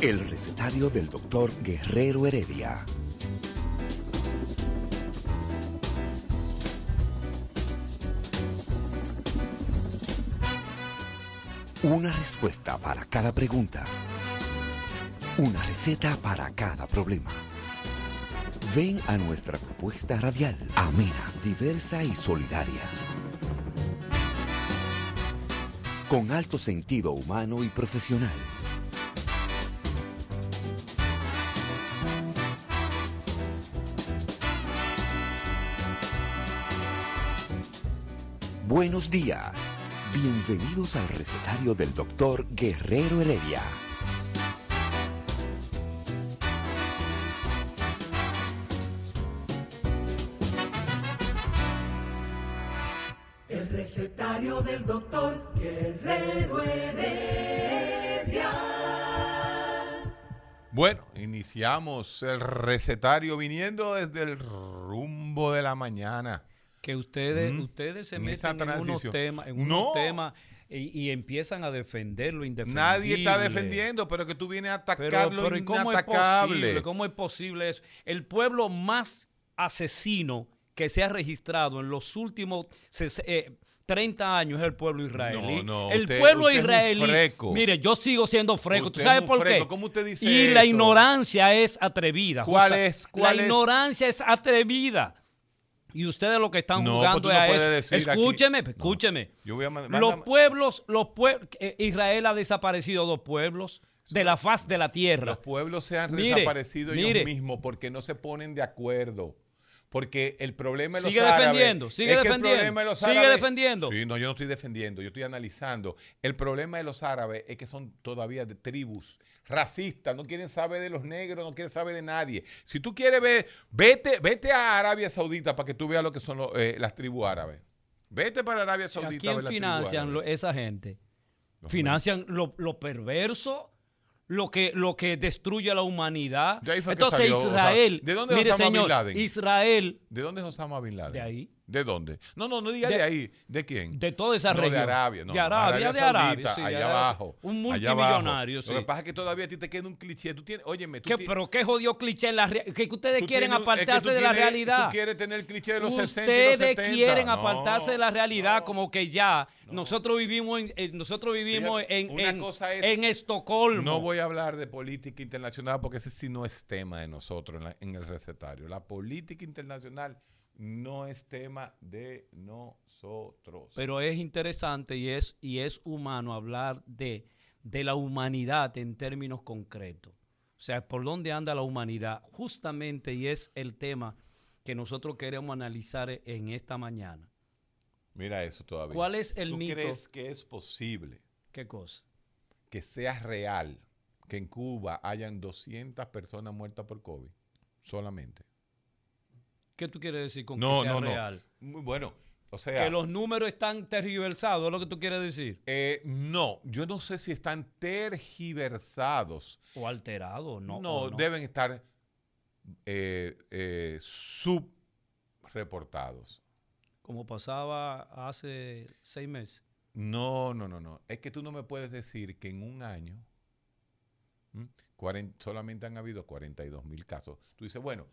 El recetario del doctor Guerrero Heredia. Una respuesta para cada pregunta. Una receta para cada problema. Ven a nuestra propuesta radial, amena, diversa y solidaria. Con alto sentido humano y profesional. Buenos días. Bienvenidos al recetario del doctor Guerrero Heredia. El recetario del doctor Guerrero Heredia. Bueno, iniciamos el recetario viniendo desde el rumbo de la mañana. Que ustedes, Mm. ustedes se En meten en unos temas, en unos No. temas y, y empiezan a defender lo indefendible. Nadie está defendiendo, pero que tú vienes a atacar lo pero ¿y ¿cómo es inatacable. posible? ¿Cómo es posible eso? El pueblo más asesino que se ha registrado en los últimos eh, 30 años es el pueblo israelí. No, no, el usted- pueblo usted israelí. Mire, yo sigo siendo freco. Usted ¿Tú sabes por freco. qué? ¿Cómo usted dice y la ignorancia es atrevida. ¿Cuál Justa- es? ¿Cuál la es? ignorancia es atrevida. Y ustedes lo que están No, jugando pues no es puedes eso. aquí- Escúcheme, No. escúcheme. Yo voy a mand- Los pueblos, los pueblos, Israel ha desaparecido dos pueblos de la faz de la tierra. Los pueblos se han Mire, desaparecido mire. ellos mismos porque no se ponen de acuerdo. Porque el problema de los Sigue árabes defendiendo, sigue es que el defendiendo, problema de los sigue defendiendo. Sí, no, yo no estoy defendiendo, yo estoy analizando. El problema de los árabes es que son todavía de tribus racistas, no quieren saber de los negros, no quieren saber de nadie. Si tú quieres ver, vete, vete a Arabia Saudita para que tú veas lo que son los, eh, las tribus árabes. Vete para Arabia ¿A Saudita. a quién ver las tribus financian árabes. esa gente? Los Financian lo, lo perverso, lo que, lo que destruye a la humanidad. De ahí fue que Entonces salió Israel, Osama. ¿De dónde mire Osama Bin señor, Laden? Israel, ¿De dónde es Osama Bin Laden? De ahí. ¿De dónde? No, no, no diga de, De- ahí. ¿De quién? de toda esa no, región. de Arabia. No, de Arabia, de Arabia. Saudita, sí, de allá Arabia. abajo. Un multimillonario, sí. Lo que pasa es que todavía a ti te queda un cliché. Tú tienes, óyeme, tú ¿Qué, pero qué jodió cliché en la que ustedes quieren es que apartarse de la realidad. Tú quieres tener el cliché de los 60 y los Ustedes 70. quieren No, apartarse de la realidad no. como que ya nosotros vivimos en eh, nosotros vivimos Fíjate, en, una en, cosa es- en Estocolmo. No voy a hablar de política internacional porque ese sí no es tema de nosotros en, la- en el recetario. La política internacional no es tema de nosotros. Pero es interesante y es, y es humano hablar de, de la humanidad en términos concretos. O sea, por dónde anda la humanidad, justamente, y es el tema que nosotros queremos analizar en esta mañana. Mira eso todavía. ¿Cuál es el ¿Tú mito? crees que es posible ¿Qué cosa? que sea real que en Cuba hayan 200 personas muertas por COVID? Solamente. ¿Qué tú quieres decir con No, que sea no, no. real? Muy bueno. O sea, Que los números están tergiversados, es lo que tú quieres decir. eh, no, yo no sé si están tergiversados. O alterados, no. No, no. deben estar eh, eh, subreportados. Como pasaba hace seis meses. No, no, no, no. Es que tú no me puedes decir que en un año solamente han habido 42 mil casos. Tú dices, bueno,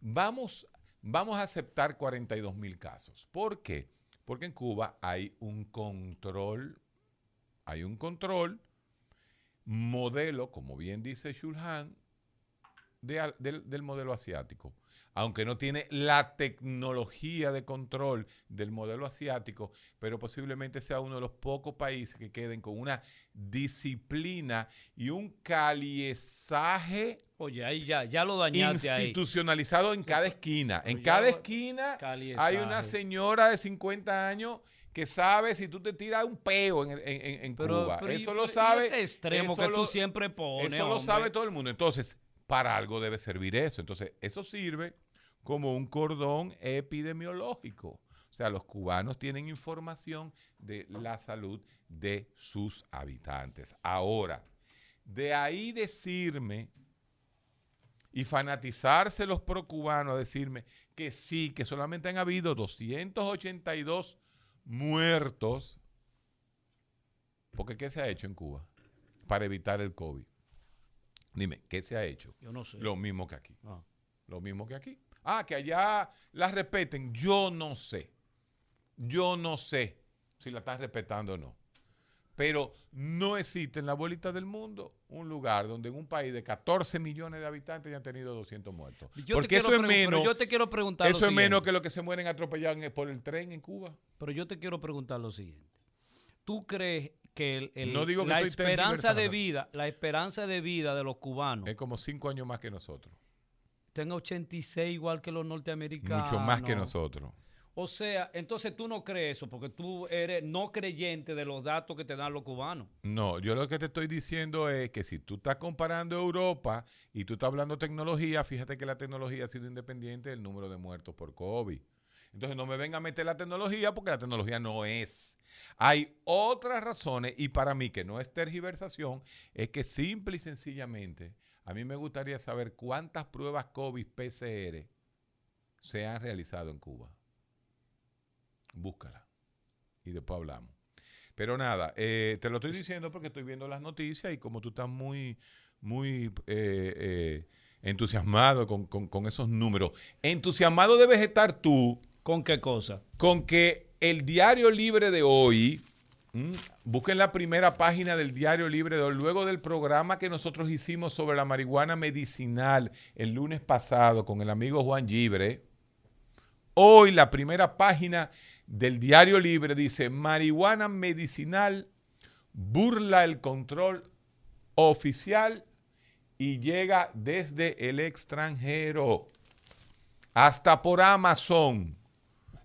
vamos, vamos a aceptar 42 mil casos. ¿Por qué? Porque en Cuba hay un control, hay un control modelo, como bien dice Shulhan, del modelo asiático. Aunque no tiene la tecnología de control del modelo asiático, pero posiblemente sea uno de los pocos países que queden con una disciplina y un caliezaje Oye, ahí ya, ya lo dañaste ahí. institucionalizado en cada esquina. En cada esquina caliezaje. hay una señora de 50 años que sabe si tú te tiras un peo en, en- en- en Pero- Cuba. pero y- eso lo sabe. este extremo eso que tú lo- siempre pones, Eso lo sabe todo el mundo. Entonces, para algo debe servir eso. Entonces, eso sirve como un cordón epidemiológico. O sea, los cubanos tienen información de la salud de sus habitantes. Ahora, de ahí decirme y fanatizarse los procubanos a decirme que sí, que solamente han habido 282 muertos. Porque ¿qué se ha hecho en Cuba para evitar el COVID? Dime, ¿qué se ha hecho? Yo no sé. Lo mismo que aquí. Ah. Lo mismo que aquí. Ah, que allá las respeten. Yo no sé. Yo no sé si la están respetando o no. Pero no existe en la bolita del mundo un lugar donde en un país de 14 millones de habitantes hayan tenido 200 muertos. Yo Porque eso es menos. yo te quiero preguntar Eso lo es menos que lo que se mueren atropellados por el tren en Cuba. Pero yo te quiero preguntar lo siguiente. ¿Tú crees que el- el- No digo que la esperanza de vida, la esperanza de vida de los cubanos Es como cinco años más que nosotros. Tenga 86 igual que los norteamericanos? Mucho más que nosotros. O sea, entonces tú no crees eso porque tú eres no creyente de los datos que te dan los cubanos. No, yo lo que te estoy diciendo es que si tú estás comparando Europa y tú estás hablando de tecnología, fíjate que la tecnología ha sido independiente del número de muertos por COVID. Entonces no me venga a meter la tecnología porque la tecnología no es. Hay otras razones y para mí que no es tergiversación, es que simple y sencillamente a mí me gustaría saber cuántas pruebas COVID PCR se han realizado en Cuba. Búscala y después hablamos. Pero nada, eh, te lo estoy diciendo porque estoy viendo las noticias y como tú estás muy, muy eh, eh, entusiasmado con, con- con esos números, entusiasmado debes estar tú ¿Con qué cosa? con que el diario libre de hoy. Busquen la primera página del diario libre de luego del programa que nosotros hicimos sobre la marihuana medicinal el lunes pasado con el amigo Juan Gibre, hoy la primera página del diario libre dice, marihuana medicinal burla el control oficial y llega desde el extranjero, hasta por Amazon.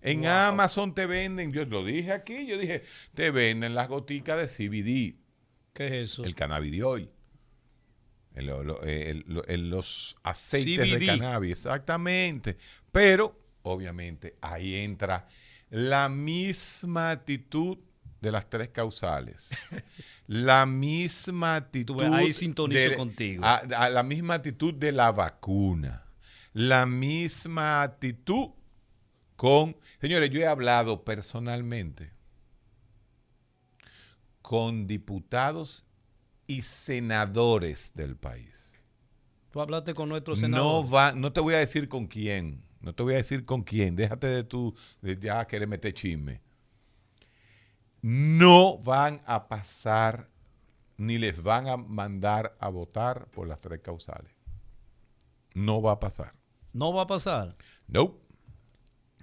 En Amazon te venden, yo lo dije aquí, yo dije, te venden las goticas de CBD, ¿Qué es eso? el cannabidiol, el- lo- el- lo- el- los aceites CBD. de cannabis, exactamente. Pero, obviamente, ahí entra la misma actitud de las tres causales. la misma actitud. ves, ahí sintonizo de- contigo. a- a la misma actitud de la vacuna. La misma actitud con... Señores, yo he hablado personalmente con diputados y senadores del país. Tú hablaste con nuestro No senador. va, no te voy a decir con quién. No te voy a decir con quién. Déjate de tu de ya querer meter chisme. No van a pasar ni les van a mandar a votar por las tres causales. No va a pasar. No va a pasar. No.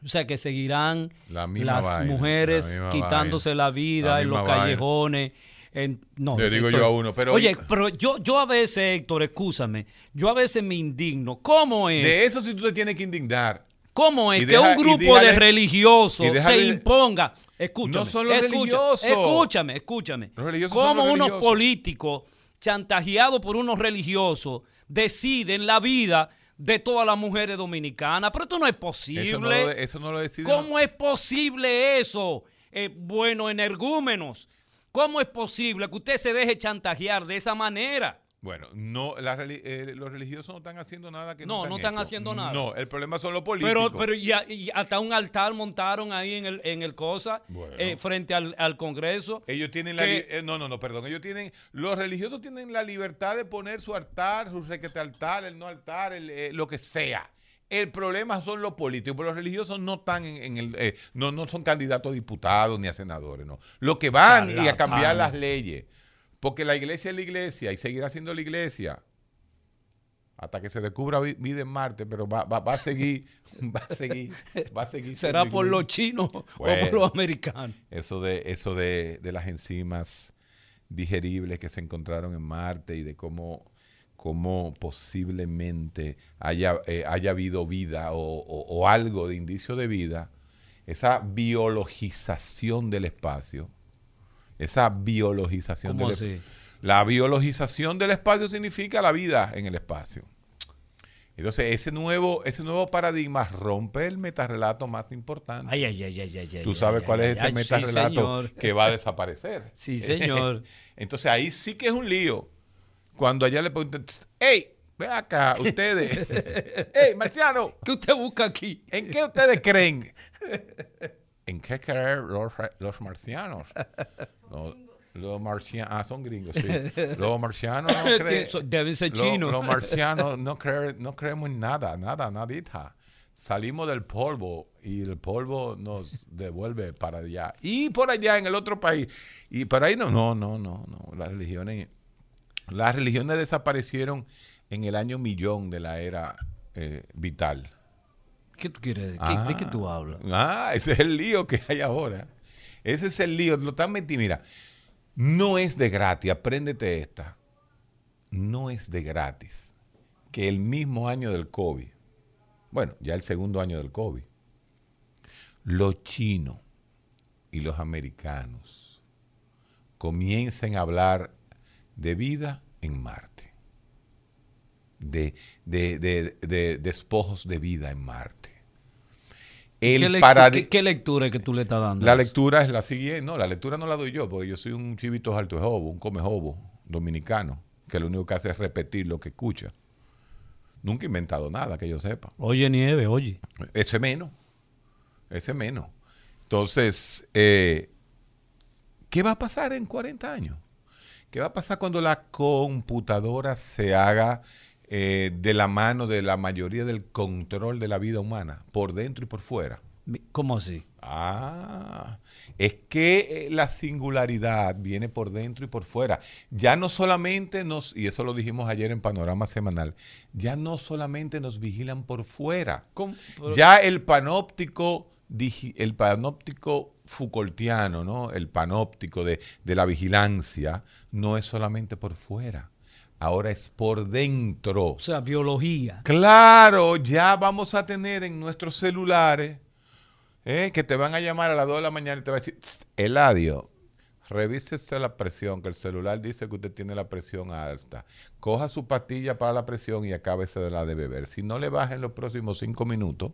O sea, que seguirán La las vaina, mujeres la quitándose vaina, la vida la en los callejones. En, no, Le digo pero- yo a uno, pero- Oye, pero yo, yo a veces, Héctor, escúchame, yo a veces me indigno. ¿Cómo es? De eso sí tú te tienes que indignar. ¿Cómo es Y que deja- un grupo de religiosos y se déjale- imponga? Escúchame. No son los religiosos. Escúchame, escúchame. Los ¿Cómo los unos políticos chantajeados por unos religiosos deciden la vida de todas las mujeres dominicanas? Pero esto no es posible. Eso no, lo, eso no lo decide. ¿Cómo es posible eso? Eh, bueno, energúmenos. ¿Cómo es posible que usted se deje chantajear de esa manera? Bueno, no, la eh, los religiosos no están haciendo nada que No, no han están hecho. haciendo nada. No, el problema son los políticos. Pero, pero ya, y hasta un altar montaron ahí en el, en el cosa, Bueno. eh, frente al, al Congreso. Ellos tienen la que- eh, no, no, no, perdón. Ellos tienen, los religiosos tienen la libertad de poner su altar, su requete altar, el no altar, el, eh, lo que sea. El problema son los políticos, pero los religiosos no están en, en el, eh, no, no son candidatos a diputados ni a senadores, no. Lo que van y a cambiar las leyes, porque la iglesia es la iglesia y seguirá siendo la iglesia hasta que se descubra vi- vida en Marte, pero va, va- va a seguir, va a seguir, va a seguir. ¿Será por los chinos o por los americanos? Eso de, eso de, de las enzimas digeribles que se encontraron en Marte y de cómo, cómo posiblemente haya, eh, haya habido vida o, o- o algo de indicio de vida, esa biologización del espacio, esa biologización ¿Cómo del así? espacio. La biologización del espacio significa la vida en el espacio. Entonces, ese nuevo, ese nuevo paradigma rompe el metarrelato más importante. Ay, ay, ay, ay, ay. Tú sabes ay, cuál ay, es ese sí, metarrelato señor. que va a desaparecer. Sí, señor. Entonces ahí sí que es un lío. Cuando allá le preguntan, "Tss, hey, ve acá, ustedes, hey, marciano, ¿Qué usted busca aquí? ¿en qué ustedes creen? ¿En qué creer los, los marcianos? No, Los marcianos, ah, son gringos, sí. Los marcianos no creen. Deben ser chinos. Los marcianos no, creen- no creemos en nada, nada, nadita. Salimos del polvo y el polvo nos devuelve para allá. Y por allá en el otro país. Y por ahí no, no, no, no, no. Las religiones, las religiones desaparecieron en el año millón de la era eh, vital. ¿Qué tú quieres decir? ¿Qué- ¿De qué tú hablas? Ah, ese es el lío que hay ahora. Ese es el lío. Lo están metiendo. Mira, no es de gratis. Apréndete esta. No es de gratis que el mismo año del COVID, bueno, ya el segundo año del COVID, los chinos y los americanos comiencen a hablar de vida en Marte, de, de- de- de despojos de vida en Marte. El ¿Qué, lectura es que tú le estás dando? la lectura es la siguiente. No, la lectura no la doy yo, porque yo soy un chivito alto de jobo, un come jobo dominicano, que lo único que hace es repetir lo que escucha. Nunca he inventado nada que yo sepa. Oye, Nieve, oye. Ese menos. Ese menos. Entonces, eh, ¿qué va a pasar en 40 años? ¿Qué va a pasar cuando la computadora se haga eh, de la mano de la mayoría del control de la vida humana, por dentro y por fuera? ¿Cómo así? Ah, es que eh, la singularidad viene por dentro y por fuera. Ya no solamente nos, y eso lo dijimos ayer en Panorama Semanal, ya no solamente nos vigilan por fuera. ¿Cómo? Ya el panóptico, el panóptico Foucaultiano, ¿no? El panóptico de, de la vigilancia, no es solamente por fuera. Ahora es por dentro. O sea, biología. Claro, ya vamos a tener en nuestros celulares eh, que te van a llamar a las 2 de la mañana y te va a decir, "Tss, Eladio, revísese la presión, que el celular dice que usted tiene la presión alta. Coja su pastilla para la presión y acábese de la de beber. Si no le baja en los próximos cinco minutos,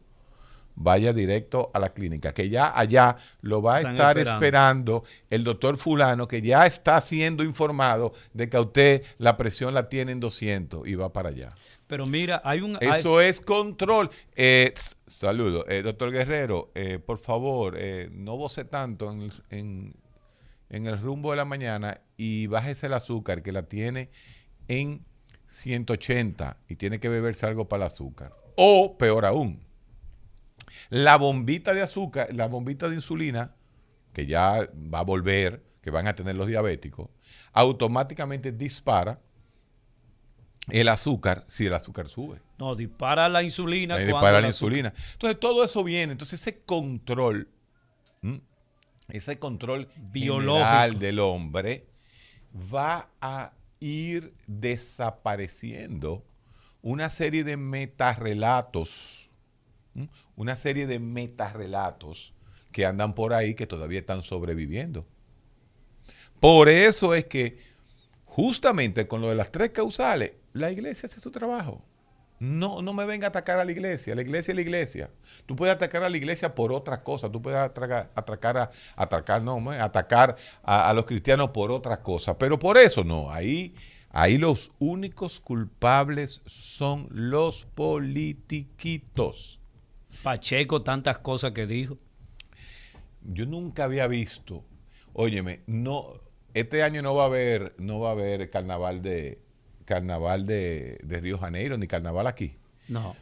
vaya directo a la clínica, que ya allá lo va a Están estar esperando. esperando el doctor fulano, que ya está siendo informado de que a usted la presión la tiene en 200 y va para allá. Pero mira, hay un... hay- Eso es control. Eh, saludo. Eh, doctor Guerrero, eh, por favor, eh, no voce tanto en, el- en- en el rumbo de la mañana y bájese el azúcar que la tiene en 180 y tiene que beberse algo para el azúcar. O, peor aún, la bombita de azúcar, la bombita de insulina, que ya va a volver, que van a tener los diabéticos, automáticamente dispara el azúcar si el azúcar sube. No, dispara la insulina. Cuando dispara la azúcar- insulina. Entonces, todo eso viene. Entonces, ese control, ¿m? ese control Biológico. del hombre va a ir desapareciendo una serie de metarrelatos. Una serie de metarrelatos que andan por ahí que todavía están sobreviviendo. Por eso es que justamente con lo de las tres causales, la iglesia hace su trabajo. No, no me venga a atacar a la iglesia. La iglesia es la iglesia. Tú puedes atacar a la iglesia por otra cosa. Tú puedes atacar, a, a, los cristianos por otra cosa. Pero por eso no. Ahí, ahí los únicos culpables son los politiquitos. Pacheco, tantas cosas que dijo. Yo nunca había visto, óyeme, no, este año no va a haber, no va a haber carnaval de carnaval de, de Río Janeiro, ni carnaval aquí. No.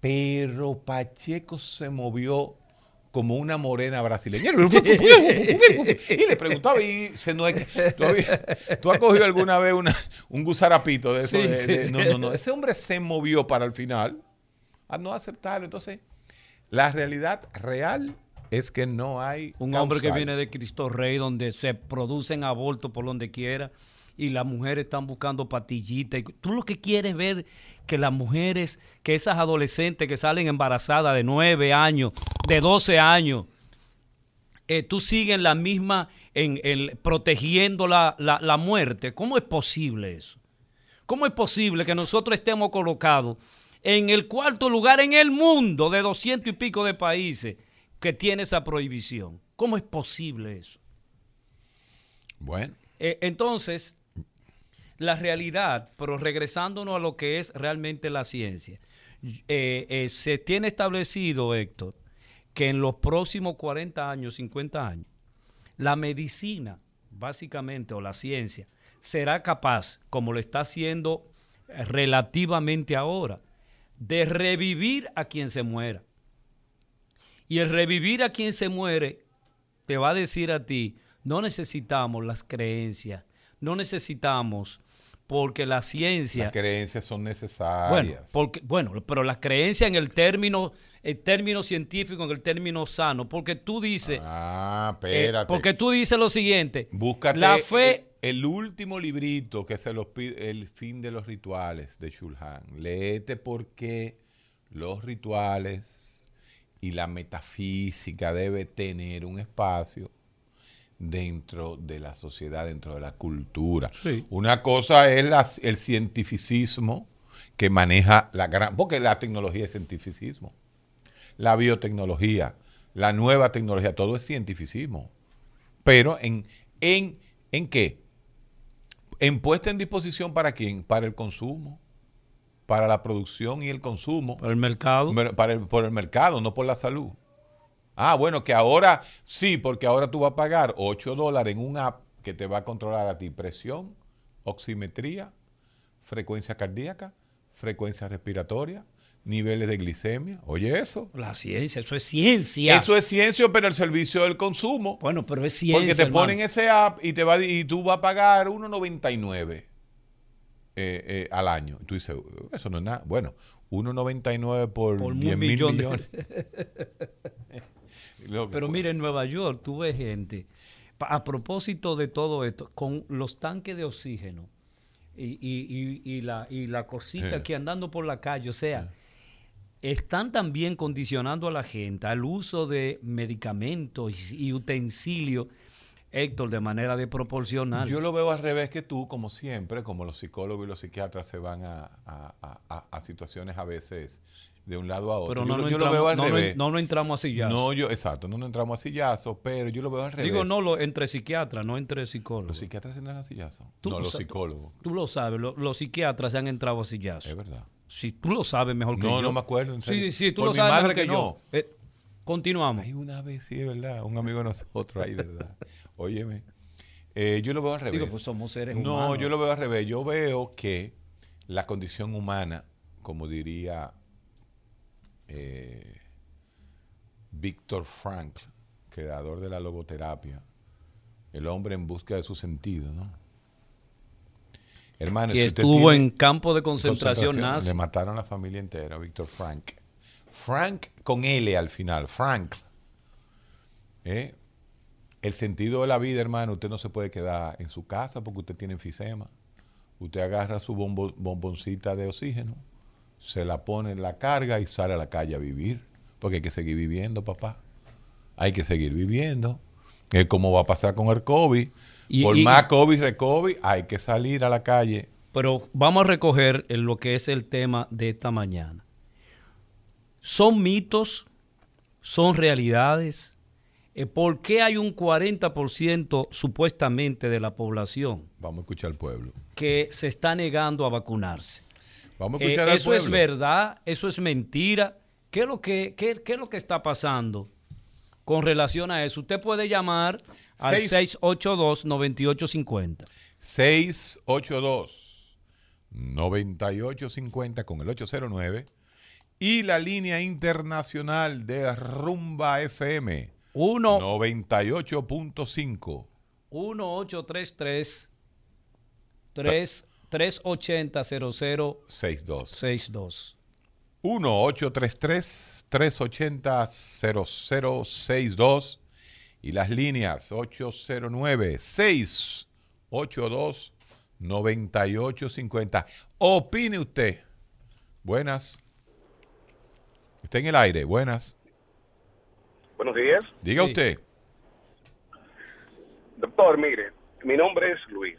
Pero Pacheco se movió como una morena brasileña. y le preguntaba, y se no es- ¿tú, habías- tú has cogido alguna vez una- un gusarapito de eso? Sí, de- sí. de- no, no, no. Ese hombre se movió para el final a no aceptarlo. Entonces, la realidad real es que no hay. Un hombre que viene de Cristo Rey, donde se producen abortos por donde quiera y las mujeres están buscando patillitas. Tú lo que quieres ver que las mujeres, que esas adolescentes que salen embarazadas de 9 años, de 12 años, eh, tú sigues la misma en, en protegiendo la, la- la muerte. ¿Cómo es posible eso? ¿Cómo es posible que nosotros estemos colocados en el cuarto lugar en el mundo de doscientos y pico de países que tiene esa prohibición? ¿Cómo es posible eso? Bueno, Eh, entonces, la realidad, pero regresándonos a lo que es realmente la ciencia, eh, eh, se tiene establecido, Héctor, que en los próximos 40 años, 50 años, la medicina básicamente, o la ciencia, será capaz, como lo está haciendo relativamente ahora, de revivir a quien se muera. Y el revivir a quien se muere te va a decir a ti, no necesitamos las creencias, no necesitamos porque la ciencia... Las creencias son necesarias. Bueno, porque, bueno pero las creencias en el término, el término científico, en el término sano, porque tú dices... Ah, eh, espérate. porque tú dices lo siguiente. Búscate la fe... El, el último librito que se los pide, El fin de los rituales de Shulhan. Léete porque los rituales y la metafísica debe tener un espacio dentro de la sociedad, dentro de la cultura. Sí. Una cosa es la- el cientificismo que maneja la gran... Porque la tecnología es cientificismo. La biotecnología, la nueva tecnología, todo es cientificismo. Pero en, en, ¿en qué? En puesta en disposición para quién? Para el consumo, para la producción y el consumo. Por el mercado. Mer- para el- por el mercado, no por la salud. Ah, bueno, que ahora sí, porque ahora tú vas a pagar 8 dólares en una app que te va a controlar a ti presión, oximetría, frecuencia cardíaca, frecuencia respiratoria, niveles de glicemia. Oye, eso. La ciencia, eso es ciencia. Eso es ciencia, pero el servicio del consumo. bueno, pero es ciencia. Porque te hermano. ponen ese app y te va y tú vas a pagar 1.99 eh, eh, al año. Tú dices, eso no es nada. Bueno, 1.99 por, Por un 10 mil millón millones. Pero mira, en Nueva York tú ves gente, a propósito de todo esto, con los tanques de oxígeno y, y- y- y la, y la cosita Eh. que andando por la calle, o sea, están también condicionando a la gente al uso de medicamentos y, utensilios, Héctor, de manera de proporcional. Yo lo veo al revés que tú, como siempre, como los psicólogos y los psiquiatras se van a, a- a- a- a situaciones a veces de un lado a otro. pero yo no, yo lo entramos, veo al no, revés. no nos entramos así ya. No, yo, exacto, no nos entramos a sillazos, pero yo lo veo al revés. Digo, no lo, entre psiquiatras, no entre psicólogos. ¿Los psiquiatras entran a sillazos? No, los tú- psicólogos. Tú lo sabes, lo- los psiquiatras se han entrado a sillazos. Es verdad. Si tú lo sabes mejor que No, yo. no me acuerdo. en Sí, serio. sí, tú Por lo mi sabes madre mejor que, que yo. Eh, continuamos. Hay una vez, sí, es verdad. Un amigo de nosotros ahí, ¿verdad? Óyeme. eh, yo lo veo al revés. Digo, pues somos seres no, humanos. yo lo veo al revés. Yo veo que la condición humana, como diría eh, Víctor Frankl, creador de la logoterapia, el hombre en busca de su sentido, ¿no? Hermano, que si estuvo tiene- en campo de concentración, nazi. le mataron a la familia entera, Víctor Frank. Frank con L al final, Frank. ¿Eh? El sentido de la vida, hermano, usted no se puede quedar en su casa porque usted tiene enfisema. Usted agarra su bombo- bomboncita de oxígeno, se la pone en la carga y sale a la calle a vivir. Porque hay que seguir viviendo, papá. Hay que seguir viviendo. Es como va a pasar con el COVID. Y- Por y- más COVID, recovid, hay que salir a la calle. Pero vamos a recoger en lo que es el tema de esta mañana. ¿Son mitos? ¿Son realidades? Eh, ¿Por qué hay un 40% supuestamente de la población Vamos a escuchar al pueblo. que se está negando a vacunarse? Vamos a Eh, escuchar al ¿Eso es verdad? ¿Eso es mentira? ¿Qué es, lo que, qué, qué es lo que está pasando con relación a eso? Usted puede llamar al Seis- 682-9850. 682-9850 con el 809 y la línea internacional de Rumba FM 1 98.5 1833 3 380 0062 62 1833 380 0062 y las líneas 809 682 9850 opine usted buenas está en el aire buenas Buenos días. diga Sí. usted Doctor, mire, mi nombre es Luis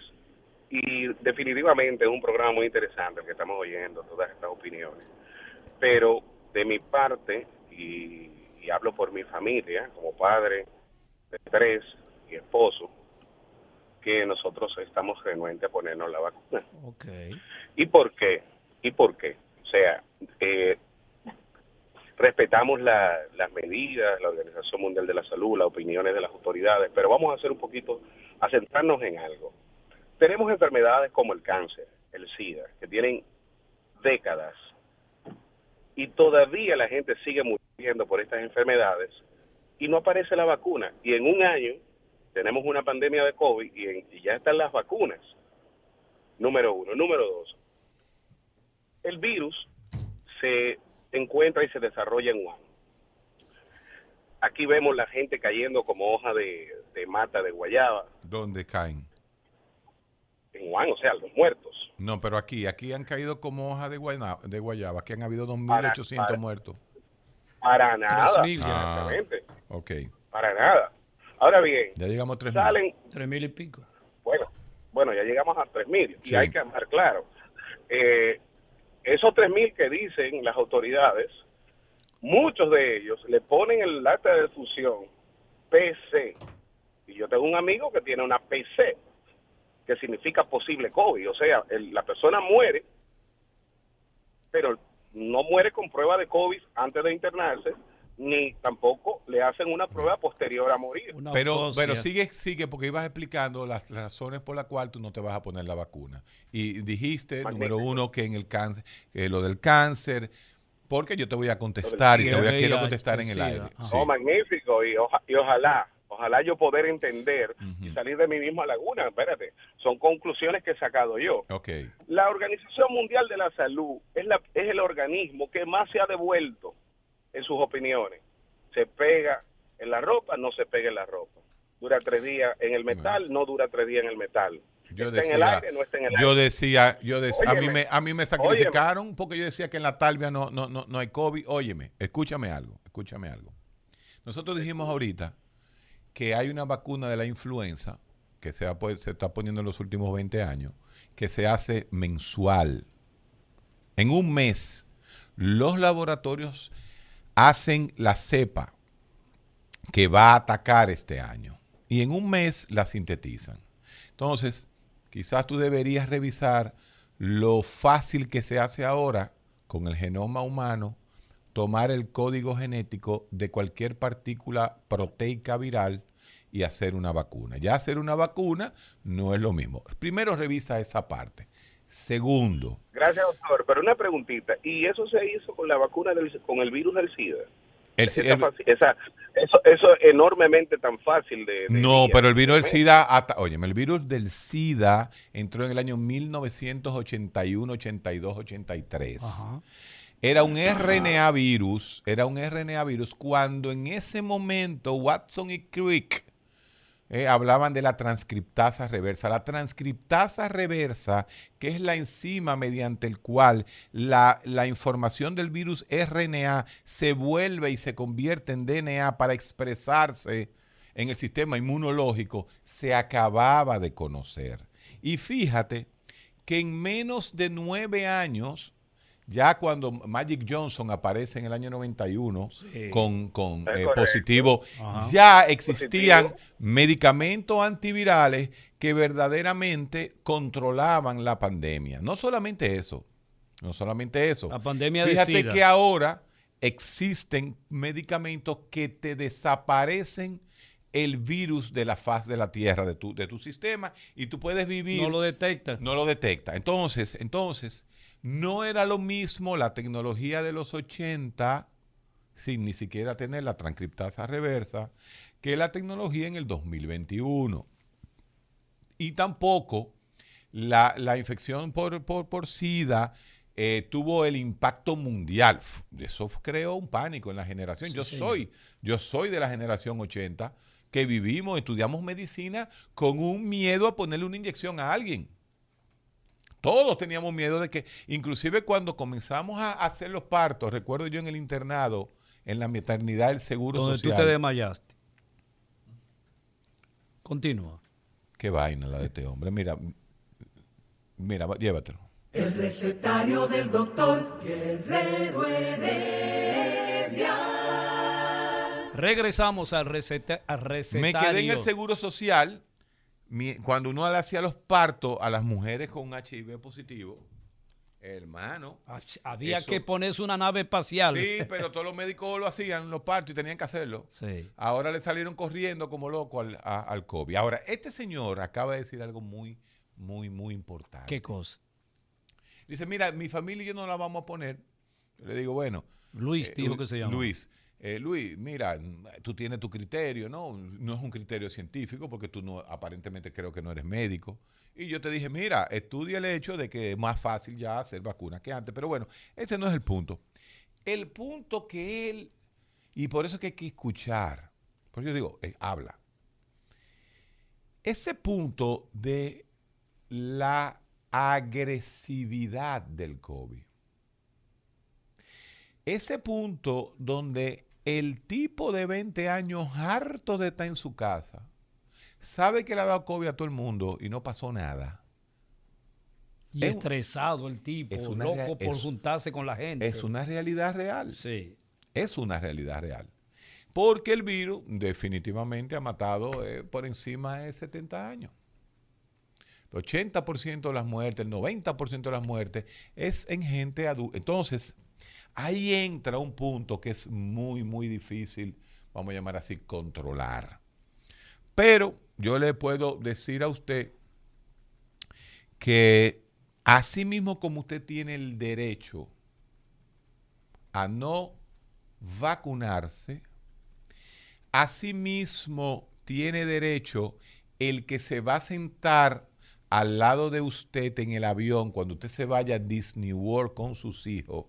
y definitivamente es un programa muy interesante el que estamos oyendo, todas estas opiniones. Pero de mi parte, y, y hablo por mi familia, como padre de tres y esposo, que nosotros estamos renuentes a ponernos la vacuna. ¿Y por qué? ¿Y por qué? O sea, eh, respetamos la- las medidas, la Organización Mundial de la Salud, las opiniones de las autoridades, pero vamos a ser un poquito a centrarnos en algo. Tenemos enfermedades como el cáncer, el SIDA, que tienen décadas y todavía la gente sigue muriendo por estas enfermedades y no aparece la vacuna. Y en un año tenemos una pandemia de COVID y, ya están las vacunas. Número uno. Número dos. El virus se encuentra y se desarrolla en Wuhan. Aquí vemos la gente cayendo como hoja de, mata de guayaba. ¿Dónde caen? En Wuhan, o sea, los muertos. No, pero aquí, aquí han caído como hoja de guayaba, de guayaba. Aquí han habido 2.800 muertos. Para nada. Ah, exactamente. ok. Para nada. Ahora bien, ya llegamos a 3.000. Salen 3.000 y pico. Bueno, bueno, ya llegamos a 3.000 y hay que hablar claro. Eh, esos 3.000 que dicen las autoridades, muchos de ellos le ponen el acta de fusión PC. Y yo tengo un amigo que tiene una PC, que significa posible COVID. O sea, la persona muere, pero no muere con prueba de COVID antes de internarse, ni tampoco le hacen una prueba posterior a morir. pero pero sigue, sigue, porque ibas explicando las razones por las cuales tú no te vas a poner la vacuna. Y dijiste, número uno, que en el cáncer, que lo del cáncer, porque yo te voy a contestar y te voy a quiero contestar en el aire. Oh, magnífico, y, y ojalá, ojalá yo poder entender y salir de mi misma laguna. Espérate, son conclusiones que he sacado yo. Okay. La Organización Mundial de la Salud es, la, es el organismo que más se ha devuelto en sus opiniones. Se pega en la ropa, no se pega en la ropa. Dura tres días en el metal, no dura tres días en el metal. Yo decía, en el aire, no está en el yo decía, yo decía, a mí me, a mí me sacrificaron porque yo decía que en la talvia no, no, no, no hay COVID. Óyeme, escúchame algo, escúchame algo. Nosotros dijimos ahorita que hay una vacuna de la influenza que se, está poniendo en los últimos 20 años, que se hace mensual. En un mes, los laboratorios hacen la cepa que va a atacar este año y en un mes la sintetizan. Entonces, quizás tú deberías revisar lo fácil que se hace ahora con el genoma humano, tomar el código genético de cualquier partícula proteica viral y hacer una vacuna. Ya hacer una vacuna no es lo mismo. Primero revisa esa parte. Segundo. Gracias, doctor. Pero una preguntita. ¿Y eso se hizo con la vacuna del, con el virus del SIDA? eso, eso es enormemente tan fácil de... no, pero el virus del SIDA, hasta, el virus del SIDA entró en el año 1981, 82, 83. Era un RNA virus, era un RNA virus cuando en ese momento Watson y Crick eh, hablaban de la transcriptasa reversa. La transcriptasa reversa, que es la enzima mediante el cual la, la, información del virus RNA se vuelve y se convierte en DNA para expresarse en el sistema inmunológico, se acababa de conocer. Y fíjate que en menos de nueve años, ya cuando Magic Johnson aparece en el año 91 con, eh, positivo, ya existían medicamentos antivirales que verdaderamente controlaban la pandemia. No solamente eso, no solamente eso. La pandemia Fíjate que ahora existen medicamentos que te desaparecen el virus de la faz de la Tierra, de tu, de tu sistema, y tú puedes vivir. No lo detecta. No lo detecta. Entonces, entonces, no era lo mismo la tecnología de los 80, sin ni siquiera tener la transcriptasa reversa, que la tecnología en el 2021. Y tampoco la, infección por, por, SIDA eh, tuvo el impacto mundial. Eso creó un pánico en la generación. yo, soy, yo soy de la generación 80 que vivimos, estudiamos medicina con un miedo a ponerle una inyección a alguien. Todos teníamos miedo de que, inclusive cuando comenzamos a hacer los partos, recuerdo yo en el internado, en la maternidad del Seguro Donde Social. tú te desmayaste. Continúa. Qué vaina la de este hombre. Mira, mira, llévatelo. El recetario del doctor Guerrero Heredia. Regresamos al, receta, al recetario. Me quedé en el Seguro Social cuando uno le hacía los partos a las mujeres con HIV positivo, Hermano. Había eso- que ponerse una nave espacial. Sí, pero todos los médicos lo hacían, los partos, y tenían que hacerlo. Sí. Ahora le salieron corriendo como loco al, a- al COVID. Ahora, este señor acaba de decir algo muy, muy, muy importante. ¿Qué cosa? Dice, mira, mi familia y yo no la vamos a poner. Yo le digo, bueno. Luis eh, dijo que se llama. Luis, eh, Luis, mira, tú tienes tu criterio, ¿no? No es un criterio científico porque tú no, aparentemente creo que no eres médico. Y yo te dije, mira, estudia el hecho de que es más fácil ya hacer vacunas que antes. Pero bueno, ese no es el punto. El punto que él, y por eso es que hay que escuchar, por eso yo digo, eh, habla. Ese punto de la agresividad del COVID. Ese punto donde el tipo de 20 años harto de estar en su casa, sabe que le ha dado COVID a todo el mundo y no pasó nada. Y Es- estresado el tipo, es una loco por es- juntarse con la gente. Es una realidad real. Sí. Es una realidad real. Porque el virus definitivamente ha matado eh, por encima de 70 años. El 80% de las muertes, el 90% de las muertes es en gente adulta. Entonces, ahí entra un punto que es muy, muy difícil, vamos a llamar así, controlar. Pero yo le puedo decir a usted que así mismo como usted tiene el derecho a no vacunarse, asimismo tiene derecho el que se va a sentar al lado de usted en el avión cuando usted se vaya a Disney World con sus hijos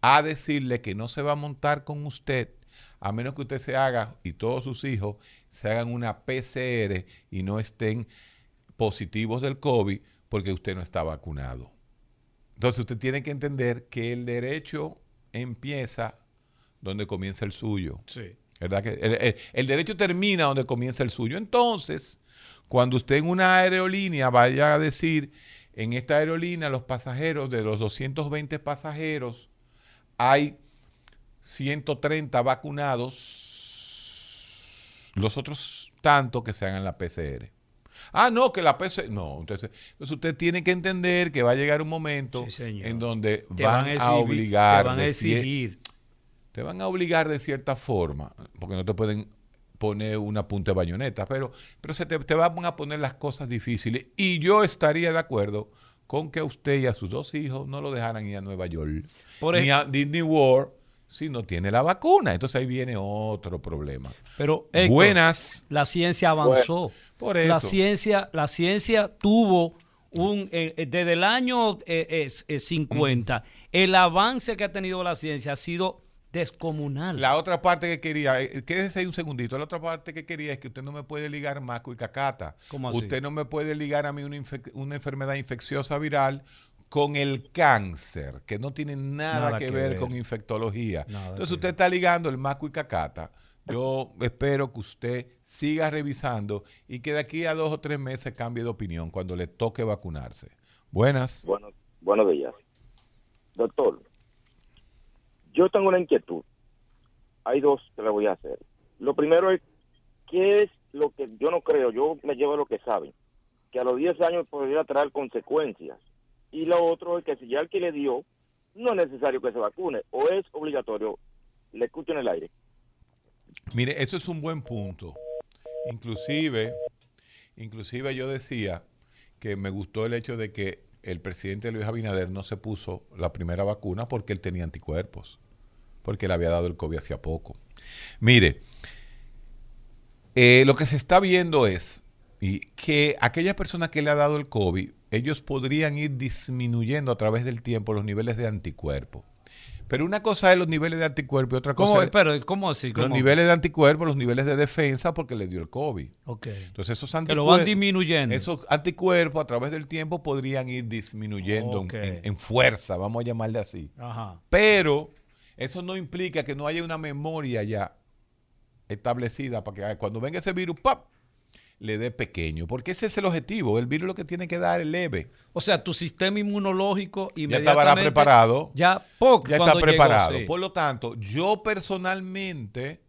a decirle que no se va a montar con usted a menos que usted se haga y todos sus hijos se hagan una PCR y no estén positivos del COVID porque usted no está vacunado. Entonces usted tiene que entender que el derecho empieza donde comienza el suyo. Sí. ¿Verdad? Que el, el- el derecho termina donde comienza el suyo. Entonces, cuando usted en una aerolínea vaya a decir, en esta aerolínea los pasajeros, de los 220 pasajeros, hay 130 vacunados, los otros tanto que se hagan la PCR. Ah, no, que la PCR. No, entonces, entonces usted tiene que entender que va a llegar un momento Sí, en donde van, a, exhibir, obligar. Te van a exigir. te van a obligar de cierta forma, porque no te pueden poner una punta de bayoneta, pero, pero se te, te van a poner las cosas difíciles. Y yo estaría de acuerdo con que a usted y a sus dos hijos no lo dejaran ir a Nueva York, Por ni a Disney World, si no tiene la vacuna. Entonces ahí viene otro problema. Pero, Héctor, Buenas, la ciencia avanzó. por La eso. ciencia, la ciencia tuvo un eh, eh, desde el año eh, es- eh, 50, el avance que ha tenido la ciencia ha sido descomunal. La otra parte que quería, eh, quédese ahí un segundito, la otra parte que quería es que usted no me puede ligar maco y cacata. ¿Cómo así? Usted no me puede ligar a mí una enfermedad infecciosa viral con el cáncer, que no tiene nada, Nada que, que ver, ver. con infectología. Nada Entonces usted está ligando el maco y cacata. Yo espero que usted siga revisando y que de aquí a dos o tres meses cambie de opinión cuando le toque vacunarse. Buenas. Bueno, buenos días. Doctor, yo tengo una inquietud. Hay dos que le voy a hacer. Lo primero es, ¿qué es lo que yo no creo? Yo me llevo lo que saben, que a los 10 años podría traer consecuencias. Y lo otro es que si ya el que le dio, no es necesario que se vacune, o es obligatorio. Le escucho en el aire. Mire, eso es un buen punto. Inclusive, inclusive yo decía que me gustó el hecho de que el presidente Luis Abinader no se puso la primera vacuna porque él tenía anticuerpos, porque le había dado el COVID hacía poco. Mire, eh, lo que se está viendo es y que aquellas personas que le ha dado el COVID, ellos podrían ir disminuyendo a través del tiempo los niveles de anticuerpos. Pero una cosa es los niveles de anticuerpos y otra cosa ¿Cómo, es pero, ¿cómo así? los niveles de anticuerpos, los niveles de defensa porque le dio el COVID. Ok. Entonces esos Que anticuerpos, lo van disminuyendo. esos anticuerpos a través del tiempo podrían ir disminuyendo en- en, en fuerza, vamos a llamarle así. Ajá. Pero eso no implica que no haya una memoria ya establecida para que cuando venga ese virus, ¡pap! Le dé pequeño. Porque ese es el objetivo. El virus lo que tiene que dar es leve. O sea, tu sistema inmunológico Ya estará preparado. Ya, poco ya está llegó, preparado. sí. Por lo tanto, yo personalmente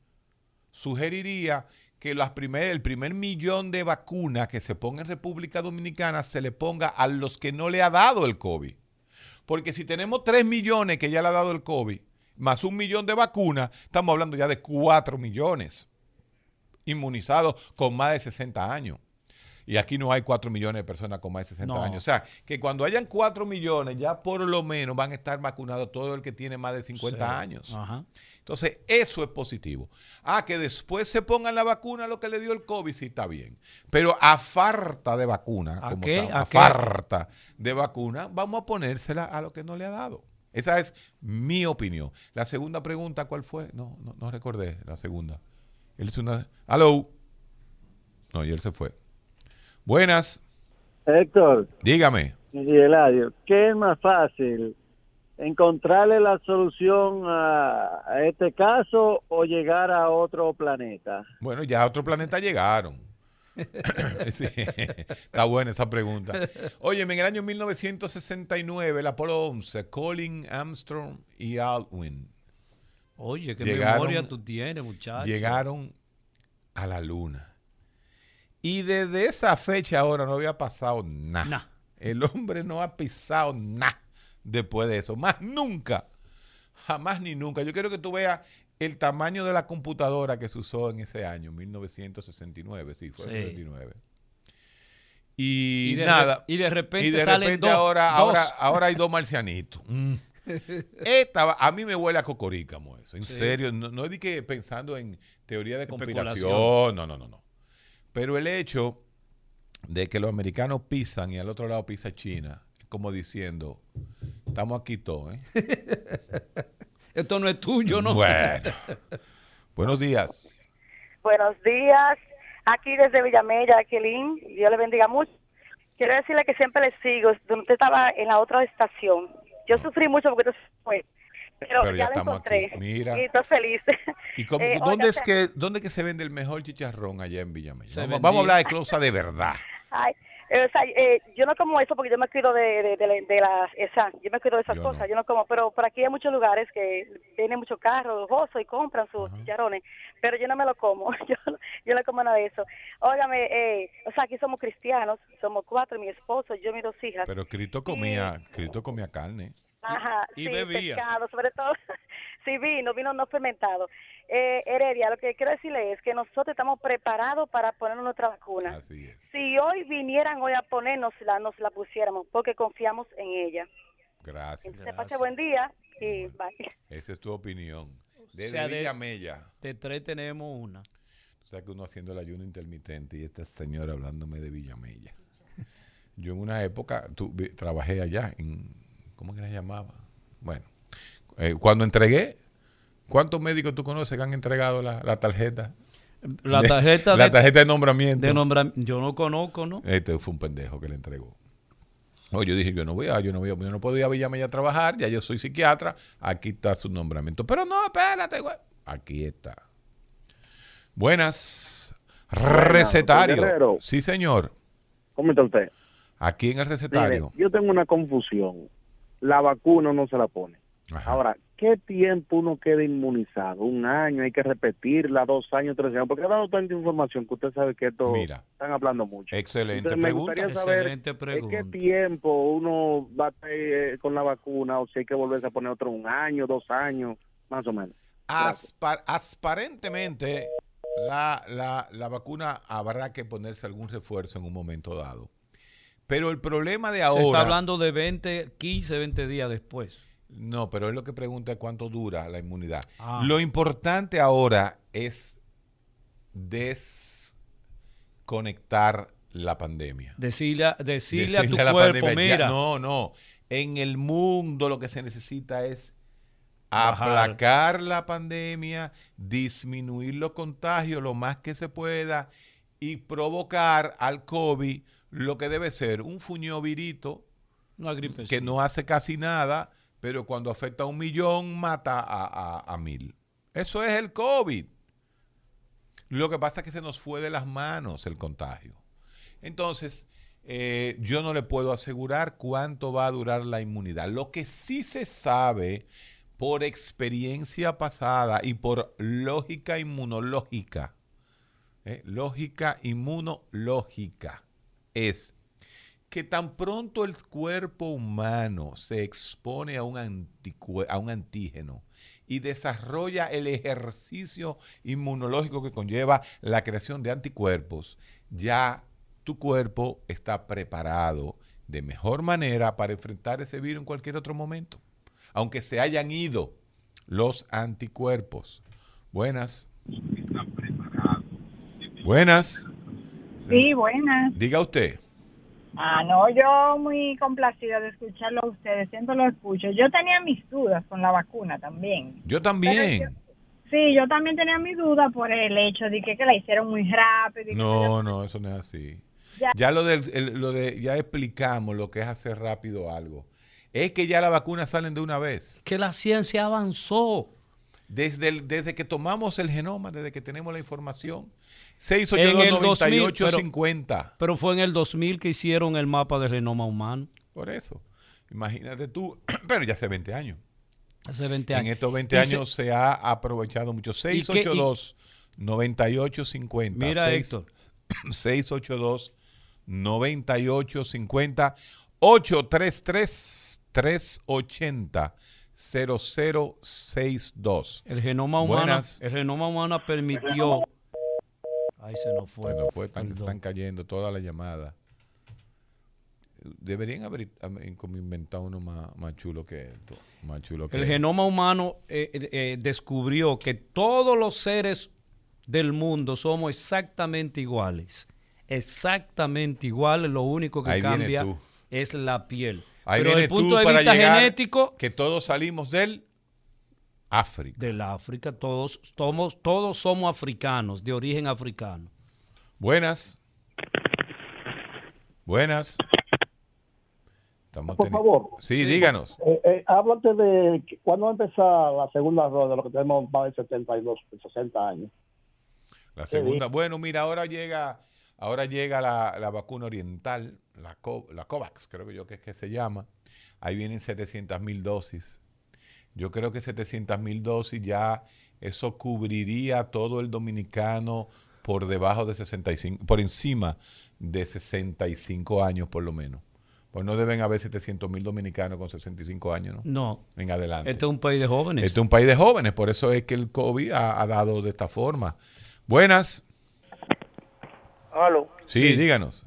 sugeriría que las primer, el primer millón de vacunas que se ponga en República Dominicana se le ponga a los que no le ha dado el COVID. Porque si tenemos 3 millones que ya le ha dado el COVID, más un millón de vacunas, estamos hablando ya de 4 millones inmunizados con más de 60 años. Y aquí no hay 4 millones de personas con más de 60 No. años. O sea, que cuando hayan 4 millones, ya por lo menos van a estar vacunados todo el que tiene más de 50 Sí. años. Ajá. Entonces, eso es positivo. Ah, que después se pongan la vacuna a lo que le dio el COVID, sí está bien. Pero a falta de vacuna, ¿A como qué? estamos, ¿A a, qué? falta de vacuna, vamos a ponérsela a lo que no le ha dado. Esa es mi opinión. La segunda pregunta, ¿cuál fue? No, no, no recordé la segunda. Él hizo una... Hello. No, y él se fue. Buenas, Héctor dígame. y Eladio, ¿qué es más fácil? ¿Encontrarle la solución a, a este caso o llegar a otro planeta? Bueno, ya a otro planeta llegaron. Sí, está buena esa pregunta. Oye, en el año 1969, el Apolo 11, Colin Armstrong y Aldrin Oye, qué Llegaron- memoria tú tienes, muchacho. llegaron a la luna. Y desde esa fecha ahora no había pasado nada. Nah. El hombre no ha pisado nada después de eso. Más nunca. Jamás ni nunca. Yo quiero que tú veas el tamaño de la computadora que se usó en ese año, 1969. Sí, fue Sí. 69. Y, Y de nada. re- y de repente y de salen repente dos- ahora, dos. ahora hay dos marcianitos. Mm. Esta a mí me huele a cocorícamo eso. En Sí. serio, no, no es de que pensando en teoría de conspiración. No, no, no, no. Pero el hecho de que los americanos pisan y al otro lado pisa China, como diciendo, estamos aquí todos, ¿eh? Esto no es tuyo, ¿no? Bueno. Buenos días. Buenos días. Aquí desde Villamella, Aquilín. Dios le bendiga mucho. Quiero decirle que siempre le sigo. Donde usted estaba en la otra estación. Yo sufrí mucho porque se fue. Pero, Pero ya ya, la estamos encontré. aquí. Mira. Y estoy feliz. ¿Y cómo- Eh, dónde, es que, dónde es que se vende el mejor chicharrón allá en Villamella? Vamos, vamos a hablar de closa de verdad. Ay, o sea, eh, yo no como eso porque yo me cuido de, de, de, la- de las, esa, yo me cuido de esas Yo cosas, no. yo no como, pero por aquí hay muchos lugares que tienen muchos carros lujosos y compran sus Ajá. chicharrones, pero yo no me lo como, yo, no- yo no como nada de eso. Óigame, eh, o sea, aquí somos cristianos, somos cuatro, mi esposo, yo y mis dos hijas. Pero Cristo comía, Cristo comía carne. Ajá, y sí, bebía. pescado, sobre todo, sí, vino, vino no fermentado. Eh, Heredia, lo que quiero decirle es que nosotros estamos preparados para ponernos nuestra vacuna. Así es. Si hoy vinieran hoy a ponernos la, nos la pusiéramos, porque confiamos en ella. Gracias. Entonces, pase Gracias. buen día y bye. Esa es tu opinión. Desde sea, de- Villamella. De tres tenemos una. O sea que uno haciendo el ayuno intermitente y esta señora hablándome de Villamella. Yo en una época tu- trabajé allá en, ¿cómo que la llamaba? Bueno, eh, cuando entregué, ¿cuántos médicos tú conoces que han entregado la, la tarjeta? La de- tarjeta la de, tarjeta de nombramiento. de. Yo no conozco, ¿no? Este fue un pendejo que le entregó. No, yo dije, yo no voy a, yo no voy a, yo no puedo ir a Villamella a trabajar, ya yo soy psiquiatra, aquí está su nombramiento. Pero no, espérate, güey. Aquí está. Buenas. Recetario. Sí, señor. ¿Cómo está usted? Aquí en el Mire, recetario. yo tengo una confusión. La vacuna no se la pone. Ajá. Ahora, ¿qué tiempo uno queda inmunizado? ¿Un año? ¿Hay que repetirla? ¿Dos años? ¿Tres años? Porque ha dado tanta información que usted sabe que esto Mira. están hablando mucho. Excelente Entonces, me pregunta. gustaría saber Excelente ¿En pregunta. qué tiempo uno va a estar eh, con la vacuna o si hay que volverse a poner otro un año, dos años, más o menos? Aspa- aparentemente, la, la- la vacuna habrá que ponerse algún refuerzo en un momento dado. Pero el problema de ahora. Se está hablando de 20, 15, 20 días después. No, pero es lo que pregunta es cuánto dura la inmunidad. Ah. Lo importante ahora es desconectar la pandemia. Decirle, decirle, a tu cuerpo, pandemia, ya- mira, no, no. En el mundo lo que se necesita es Bajar. aplacar la pandemia, disminuir los contagios lo más que se pueda y provocar al COVID lo que debe ser un fuñovirito que no hace casi nada, pero cuando afecta a un millón mata a, mil. Eso es el COVID. Lo que pasa es que se nos fue de las manos el contagio. Entonces, eh, yo no le puedo asegurar cuánto va a durar la inmunidad. Lo que sí se sabe por experiencia pasada y por lógica inmunológica, ¿eh? lógica inmunológica, es que tan pronto el cuerpo humano se expone a un, a un antígeno y desarrolla el ejercicio inmunológico que conlleva la creación de anticuerpos, ya tu cuerpo está preparado de mejor manera para enfrentar ese virus en cualquier otro momento, aunque se hayan ido los anticuerpos. Buenas. Buenas. Sí, buenas. Diga usted. Ah, no, yo muy complacida de escucharlo a ustedes, siempre lo escucho. Yo tenía mis dudas con la vacuna también. Yo también. sí, yo también tenía mis dudas por el hecho de que, la hicieron muy rápido. no, no, eso no es así. Ya, lo, del, lo de, ya explicamos lo que es hacer rápido algo. Es que ya las vacunas salen de una vez. Que la ciencia avanzó. Desde, desde que tomamos el genoma, desde que tenemos la información, 682-9850. Pero, fue en el 2000 que hicieron el mapa del genoma humano. Por eso. Imagínate tú, pero ya hace 20 años. Hace 20 años. En estos 20 años se, ha aprovechado mucho. 682-9850. Mira, Héctor. 682-9850. 833 380 0062. El genoma humano, el genoma humano permitió. Ahí se nos fue. Se nos fue, están, cayendo todas las llamadas. Deberían haber inventado uno más, chulo que esto. Más chulo el genoma humano eh, eh, eh, descubrió que todos los seres del mundo somos exactamente iguales. Exactamente iguales. Lo único que cambia es la piel. Pero desde el punto de vista genético. Que todos salimos del África. Del África, todos somos, todos somos africanos, de origen africano. Buenas. Buenas. Por favor. Sí, díganos. Eh, eh, háblate de cuándo empezar la segunda ronda, lo que tenemos más de 72, 60 años. La segunda. Bueno, mira, ahora llega, ahora llega la, la vacuna oriental la, la COVAX, creo que yo que es que se llama. Ahí vienen 700 mil dosis. Yo creo que 700 mil dosis ya eso cubriría todo el dominicano por debajo de 65, por encima de 65 años por lo menos. Pues no deben haber 700 mil dominicanos con 65 años, ¿no? No. En adelante. Este es un país de jóvenes. Este es un país de jóvenes, por eso es que el COVID ha, dado de esta forma. Buenas. Aló. sí. díganos.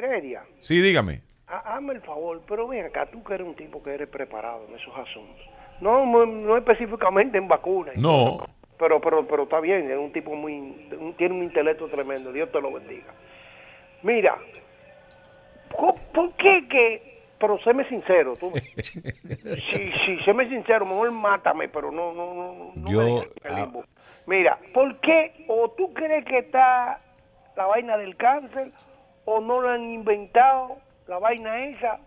Heredia. Sí, dígame. Hazme el favor, pero ven acá, tú que eres un tipo que eres preparado en esos asuntos. No, no, específicamente en vacunas. No. Pero, pero, pero está bien, es un tipo muy, tiene un intelecto tremendo, Dios te lo bendiga. Mira, ¿por qué que, pero séme sincero, tú, si, si, séme sincero, mejor mátame, pero no, no, no, no Yo, ah. Mira, ¿por qué, o tú crees que está la vaina del cáncer, o no lo han inventado la vaina esa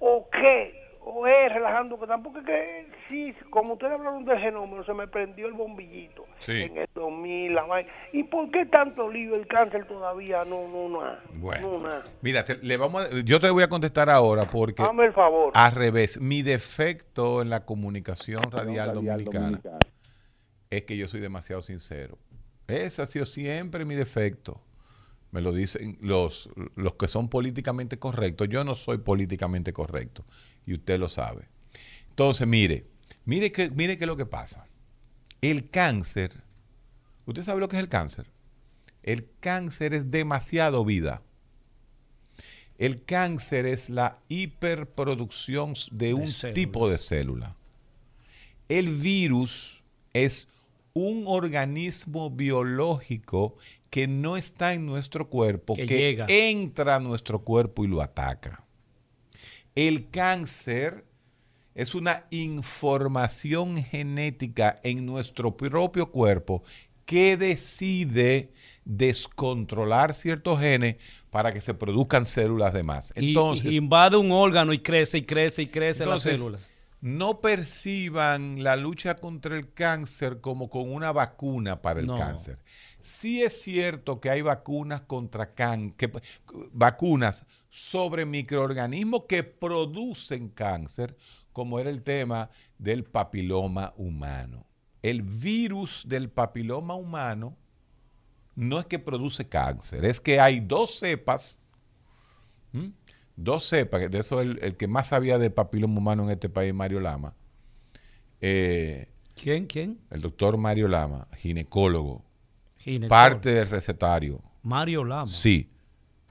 o qué o es relajando que tampoco es que sí como ustedes hablaron del genoma se me prendió el bombillito en el 2000 la vaina. Y por qué tanto lío el cáncer todavía no no nada bueno mira le vamos yo te voy a contestar ahora porque Dame el favor. al revés mi defecto en la comunicación radial, dominicana, es que yo soy demasiado sincero. Ese ha sido siempre mi defecto me lo dicen los, los que son políticamente correctos. Yo no soy políticamente correcto y usted lo sabe. Entonces, mire, mire que, mire qué es lo que pasa. El cáncer, ¿usted sabe lo que es el cáncer? El cáncer es demasiado vida. El cáncer es la hiperproducción de un tipo de célula. El virus es un organismo biológico que no está en nuestro cuerpo, que, entra a nuestro cuerpo y lo ataca. El cáncer es una información genética en nuestro propio cuerpo que decide descontrolar ciertos genes para que se produzcan células de más. Entonces, invade un órgano y crece y crece y crece las células. No perciban la lucha contra el cáncer como con una vacuna para el cáncer. Sí es cierto que hay vacunas contra cáncer, vacunas sobre microorganismos que producen cáncer, como era el tema del papiloma humano. El virus del papiloma humano no es que produce cáncer, es que hay dos cepas. Dos cepas, de eso el, el que más sabía de papiloma humano en este país, Mario Lama. Eh, ¿Quién? ¿Quién? el doctor Mario Lama, ginecólogo, Parte del recetario. Mario Lama. Sí,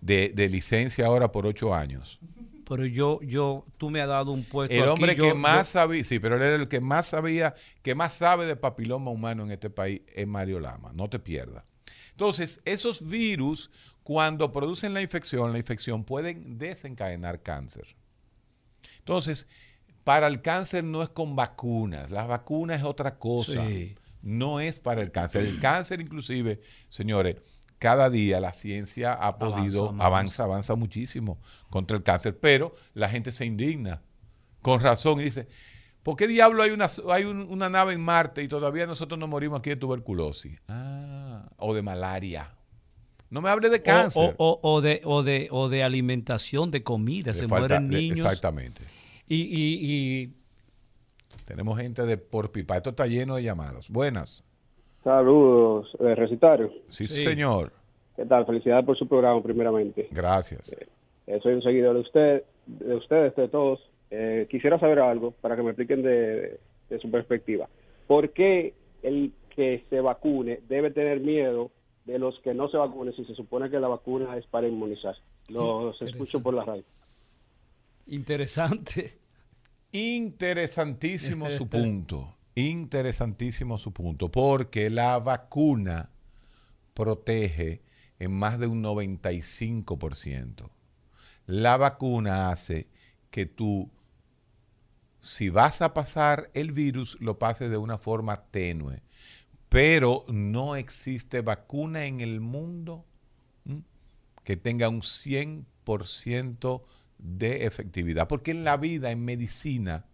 de, de licencia ahora por ocho años. Pero yo, yo, tú me has dado un puesto El aquí, hombre yo- que yo- más sabía, sí, pero él era el que más sabía, que más sabe de papiloma humano en este país es Mario Lama. No te pierdas. Entonces, esos virus, cuando producen la infección, la infección pueden desencadenar cáncer. Entonces, para el cáncer no es con vacunas. La vacuna es otra cosa. Sí. No es para el cáncer. El cáncer, inclusive, señores, cada día la ciencia ha podido, Avanza avanza, muchísimo contra el cáncer, pero la gente se indigna con razón y dice, ¿por qué diablo hay una, hay un- una nave en Marte y todavía nosotros nos morimos aquí de tuberculosis? Ah, o de malaria. No me hable de cáncer. O, o- o de, o, de, o de alimentación, de comida. Se falta- mueren niños. Exactamente. Y, y, y Tenemos gente de por pipa. Esto está lleno de llamadas. Buenas. Saludos, eh, recitario. Sí, señor. ¿Qué tal? Felicidades por su programa, primeramente. Gracias. Eh, soy un seguidor de usted, de ustedes, de todos. Eh, quisiera saber algo para que me expliquen de, de su perspectiva. ¿Por qué el que se vacune debe tener miedo de los que no se vacunen si se supone que la vacuna es para inmunizar? Los escucho por la radio. interesante. Interesantísimo su punto. Interesantísimo su punto. Porque la vacuna protege en más de un 95%. La vacuna hace que tú, si vas a pasar el virus, lo pases de una forma tenue. Pero no existe vacuna en el mundo que tenga un 100% de efectividad. Porque en la vida, en medicina,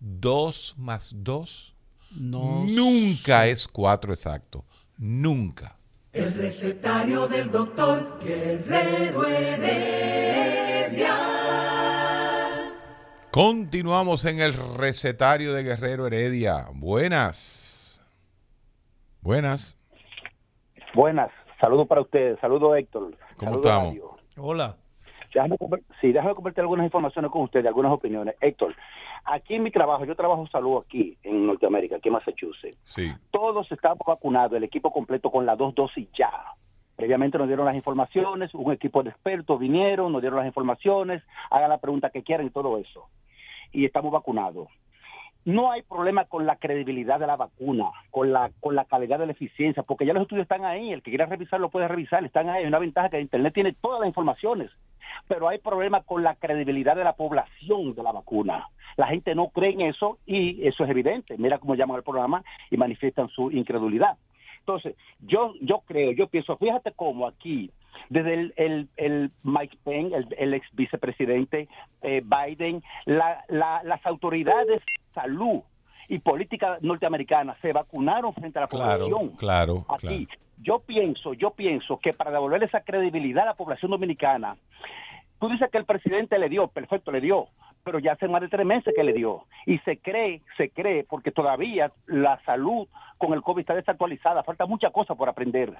2 más 2 No nunca es 4 exacto. Nunca. El recetario del doctor Guerrero Heredia. Continuamos en el recetario de Guerrero Heredia. Buenas. Buenas. Buenas, saludos para ustedes, saludos Héctor. ¿Cómo Saludos, estamos? Radio. Hola. Déjame, sí, déjame compartir algunas informaciones con ustedes, algunas opiniones. Héctor, aquí en mi trabajo, yo trabajo salud aquí en Norteamérica, aquí en Massachusetts. Sí. Todos estamos vacunados, el equipo completo con las dos dosis ya. Previamente nos dieron las informaciones, un equipo de expertos vinieron, nos dieron las informaciones, hagan la pregunta que quieran y todo eso. Y estamos vacunados. No hay problema con la credibilidad de la vacuna, con la con la calidad de la eficiencia, porque ya los estudios están ahí, el que quiera revisar lo puede revisar, están ahí, hay una ventaja que Internet tiene todas las informaciones, pero hay problema con la credibilidad de la población de la vacuna. La gente no cree en eso y eso es evidente. Mira cómo llaman al programa y manifiestan su incredulidad. Entonces, yo yo creo, yo pienso, fíjate cómo aquí, desde el, el, el Mike Pence, el, el ex vicepresidente eh, Biden, la- la- las autoridades de salud y política norteamericana se vacunaron frente a la Claro, población. claro, Aquí, yo pienso, yo pienso que para devolver esa credibilidad a la población dominicana, tú dices que el presidente le dio, perfecto, le dio, pero ya hace más de tres meses que le dio. Y se cree, se cree, porque todavía la salud con el COVID está desactualizada, falta mucha cosa por aprender.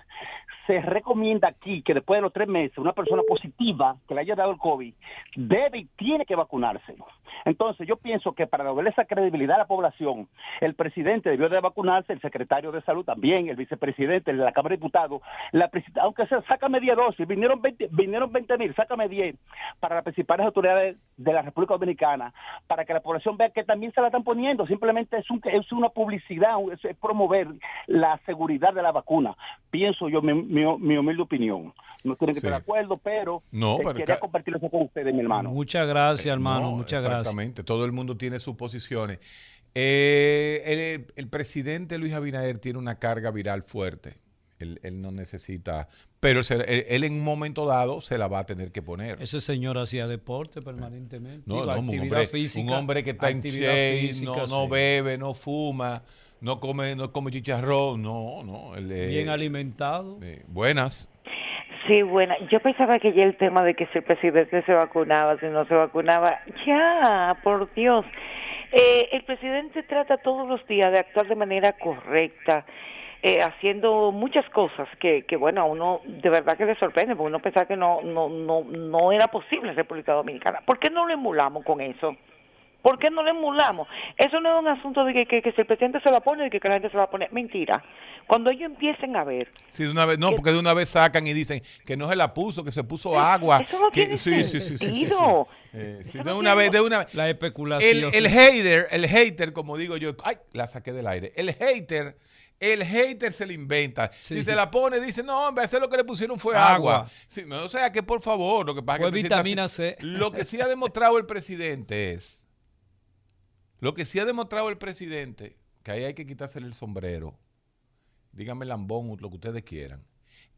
Se recomienda aquí que después de los tres meses, una persona positiva que le haya dado el COVID debe y tiene que vacunarse. Entonces, yo pienso que para devolver esa credibilidad a la población, el presidente debió de vacunarse, el secretario de salud también, el vicepresidente, la Cámara de Diputados, la aunque sea, sácame 10 dosis, vinieron 20 vinieron 20 mil, sácame 10 para las principales autoridades de la República Dominicana, para que la población vea que también se la están poniendo, simplemente es, un, es una publicidad, es promover la seguridad de la vacuna. Pienso yo, mi, mi- mi humilde opinión. No tienen que Sí. estar de acuerdo, pero, No, eh, pero quería compartir eso con ustedes, mi hermano. Muchas gracias, hermano. No, muchas gracias. Exactamente, todo el mundo tiene sus posiciones. Eh, el, el presidente Luis Abinader tiene una carga viral fuerte. Él, él no necesita, pero se- él, él en un momento dado se la va a tener que poner. Ese señor hacía deporte permanentemente. No, Digo, no, un actividad hombre, física. un hombre que está en shape, física, no, no sí. bebe, no fuma, no come, no come chicharrón, no, no. él, eh, Bien alimentado. eh, buenas. Sí, buena. Yo pensaba que ya el tema de que si el presidente se vacunaba, si no se vacunaba, ya, por Dios. Eh, el presidente trata todos los días de actuar de manera correcta. eh, haciendo muchas cosas que, que, bueno, a uno de verdad que le sorprende, porque uno pensaba que no, no, no, no era posible en República Dominicana. ¿Por qué no lo emulamos con eso? ¿Por qué no lo emulamos? Eso no es un asunto de que, que, que si el presidente se la pone, de que, que la gente se va a poner. Mentira. Cuando ellos empiecen a ver Sí, de una vez, no, porque de una vez sacan y dicen que no se la puso, que se puso agua. eso no tiene sí. Eh, de una vez, de una vez. La especulación. El, el hater, el hater, como digo yo, ay, la saqué del aire. El hater, el hater se le inventa. Si se la pone, dice, no, hombre, ese lo que le pusieron fue agua. Agua. Sí, no, o sea que por favor, lo que pasa es Fue que el presidente vitamina C. Lo que sí ha demostrado el presidente es, lo que sí ha demostrado el presidente, que ahí hay que quitársele el sombrero, díganme lambón, lo que ustedes quieran,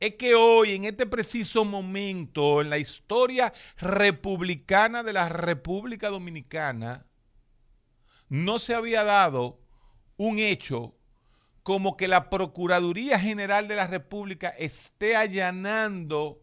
es que hoy, en este preciso momento, en la historia republicana de la República Dominicana, no se había dado un hecho como que la Procuraduría General de la República esté allanando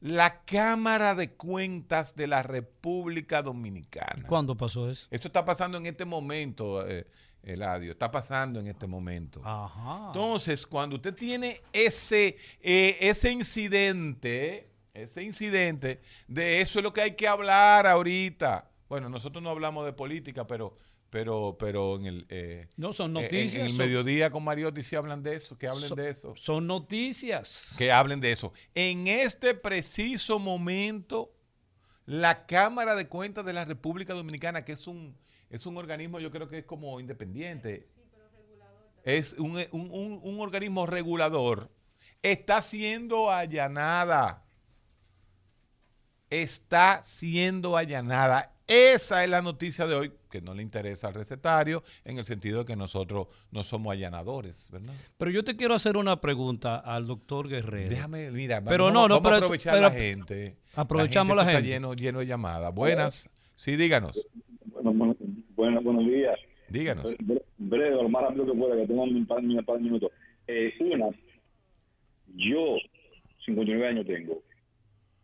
la Cámara de Cuentas de la República Dominicana. ¿Cuándo pasó eso? Eso está pasando en este momento, eh, Eladio, está pasando en este momento. Ajá. Entonces, cuando usted tiene ese, eh, ese incidente, ese incidente, de eso es lo que hay que hablar ahorita. Bueno, nosotros no hablamos de política, pero, pero, pero en el, eh, No, son eh, en- el son- mediodía con Mariotti sí hablan de eso, que hablen son- de eso. Son noticias. Que hablen de eso. En este preciso momento, la Cámara de Cuentas de la República Dominicana, que es un, es un organismo, yo creo que es como independiente, es un, un- un- un organismo regulador, está siendo allanada. Está siendo allanada. Esa es la noticia de hoy, que no le interesa al recetario, en el sentido de que nosotros no somos allanadores, ¿verdad? Pero yo te quiero hacer una pregunta al doctor Guerrero. Déjame, mira, pero vamos, no, no, vamos pero, a aprovechar pero- la gente. Aprovechamos la gente. Está lleno, lleno de llamadas. Buenas. Sí, díganos. Bueno, bueno, bueno, buenos días. Díganos. Bre- Breve, lo más rápido que pueda, que tengo un par, un par de minutos. Eh, una, yo, 59 años tengo,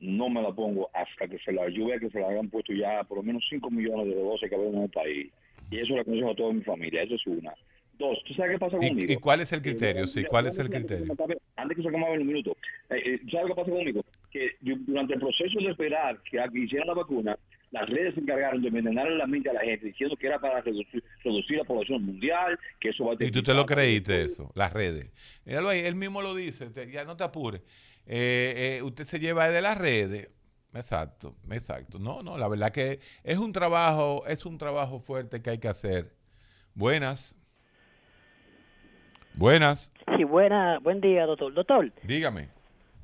no me la pongo hasta que se la, yo vea que se la hayan puesto ya por lo menos 5 millones de negocios que haber en el país. Y eso lo aconsejo a toda mi familia, eso es una. Dos, ¿tú sabes qué pasa conmigo? ¿Y, cuál es el criterio? Eh, Sí, mira, ¿cuál es el criterio? Antes que se acabe el minuto, eh, eh, ¿sabes qué pasa conmigo? Que durante el proceso de esperar que hicieran la vacuna, las redes se encargaron de envenenar la mente a la gente diciendo que era para reducir, reducir la población mundial, que eso va a Y tú te lo creíste eso, las redes. Míralo ahí, él mismo lo dice, te- ya no te apures. Eh, eh, usted se lleva de las redes. Exacto, exacto. No, no, la verdad que es un trabajo, es un trabajo fuerte que hay que hacer. Buenas. Buenas. Sí, buena, buen día, doctor. Doctor, Dígame.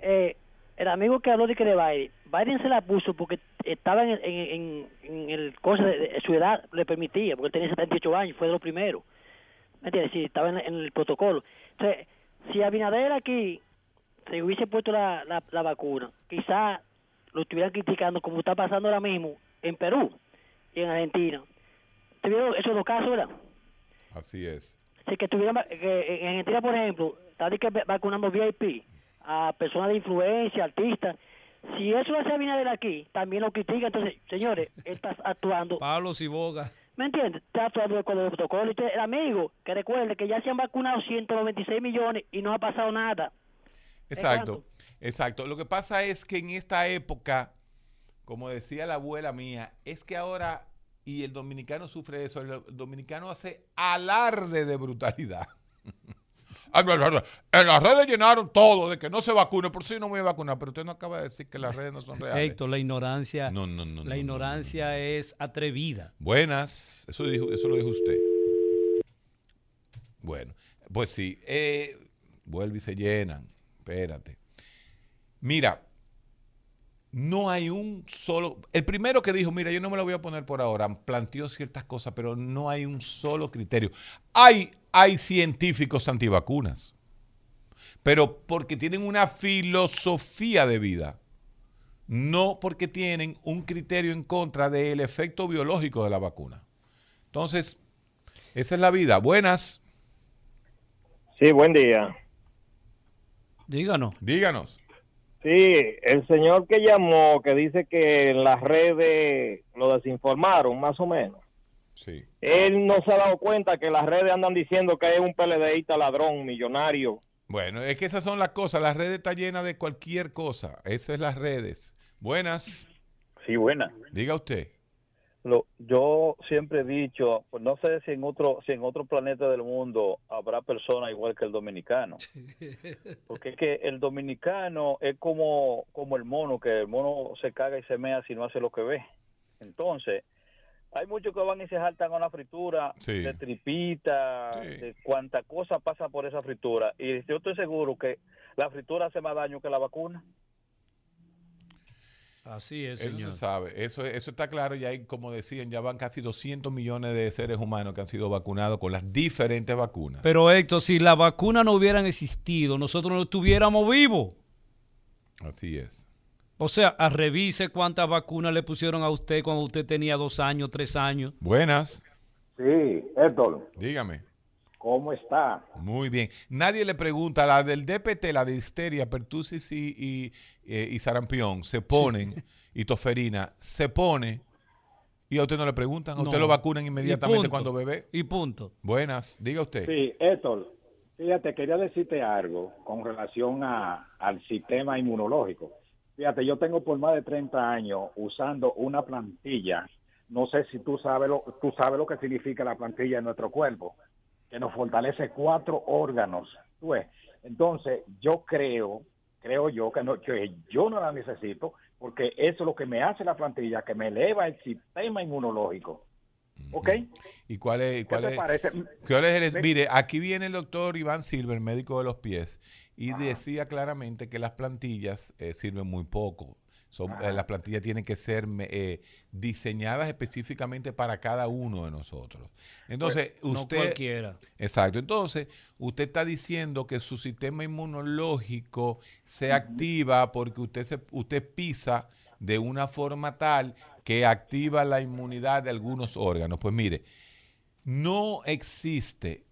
eh, el amigo que habló de que de Biden, Biden se la puso porque estaba en el, en, en- en el cosa de, de- su edad le permitía, porque tenía 78 años, fue de los primeros. ¿Me entiendes? Sí, estaba en, en el protocolo. Entonces, si Abinader aquí se hubiese puesto la, la, la vacuna, quizá lo estuvieran criticando como está pasando ahora mismo en Perú y en Argentina. ¿Te vieron esos dos casos, verdad? Así es. Sí, que tuvieran, va- que en Argentina, por ejemplo, está de que va- vacunando VIP a personas de influencia, artistas. Si eso hace Abinader aquí, también lo critica. Entonces, señores, él está actuando. Pablo Siboga. ¿Me entiendes? Está actuando con los protocolos. Y usted, el amigo, que recuerde que ya se han vacunado 196 millones y no ha pasado nada. Exacto, exacto. Lo que pasa es que en esta época, como decía la abuela mía, es que ahora, y el dominicano sufre eso, el dominicano hace alarde de brutalidad. Ah. En las redes llenaron todo de que no se vacune, por si no me voy a vacunar, pero usted no acaba de decir que las redes no son reales. Héctor, la ignorancia, No, no, no. la ignorancia es atrevida. Buenas, eso, dijo, eso lo dijo usted. Bueno, pues sí, eh, vuelve y se llenan. Espérate. Mira, no hay un solo. El primero que dijo, mira, yo no me lo voy a poner por ahora, planteó ciertas cosas, pero no hay un solo criterio. Hay, hay científicos antivacunas, pero porque tienen una filosofía de vida, no porque tienen un criterio en contra del efecto biológico de la vacuna. Entonces, esa es la vida. Buenas. Sí, buen día. Díganos. Díganos. Sí, el señor que llamó, que dice que en las redes lo desinformaron, más o menos. Sí. Él no se ha dado cuenta que las redes andan diciendo que es un PLDista ladrón, millonario. Bueno, es que esas son las cosas. La red está llena de cualquier cosa. Esas son las redes. Buenas. Sí, buena. Diga usted. Lo, yo siempre he dicho, pues no sé si en otro si en otro planeta del mundo habrá personas igual que el dominicano, porque es que el dominicano es como como el mono, que el mono se caga y se mea si no hace lo que ve. Entonces, hay muchos que van y se saltan a una fritura Sí. de tripita, de cuánta cosa pasa por esa fritura. Y yo estoy seguro que la fritura hace más daño que la vacuna. Así es, Eso señor. se sabe. Eso, eso está claro. Ya hay, como decían, ya van casi 200 millones de seres humanos que han sido vacunados con las diferentes vacunas. Pero Héctor, si las vacunas no hubieran existido, nosotros no estuviéramos vivos. Así es. O sea, a revise cuántas vacunas le pusieron a usted cuando usted tenía dos años, tres años. Buenas. Sí, Héctor, Dígame. ¿Cómo está? Muy bien. Nadie le pregunta, la del DPT, la de histeria, pertusis y, y, eh, y sarampión, se ponen, y toferina, se pone, y a usted no le preguntan, a usted No. lo vacunan inmediatamente punto. cuando bebé. Y punto. Buenas, diga usted. Sí, Héctor, fíjate, quería decirte algo con relación a, al sistema inmunológico. Fíjate, yo tengo por más de 30 años usando una plantilla. No sé si tú sabes lo, tú sabes lo que significa la plantilla en nuestro cuerpo, que nos fortalece cuatro órganos. ¿tú ves? Entonces, yo creo, creo yo que, no, que yo no la necesito, porque eso es lo que me hace la plantilla, que me eleva el sistema inmunológico. ¿Ok? ¿Y cuál es? Cuál te es parece? ¿Cuál es el- mire, aquí viene el doctor Iván Silver, médico de los pies, y decía claramente que las plantillas eh, sirven muy poco. Son, eh, las plantillas tienen que ser eh, diseñadas específicamente para cada uno de nosotros. Entonces, Pues, no usted... cualquiera. Exacto. Entonces, usted está diciendo que su sistema inmunológico se activa porque usted, se, usted pisa de una forma tal que activa la inmunidad de algunos órganos. Pues mire, no existe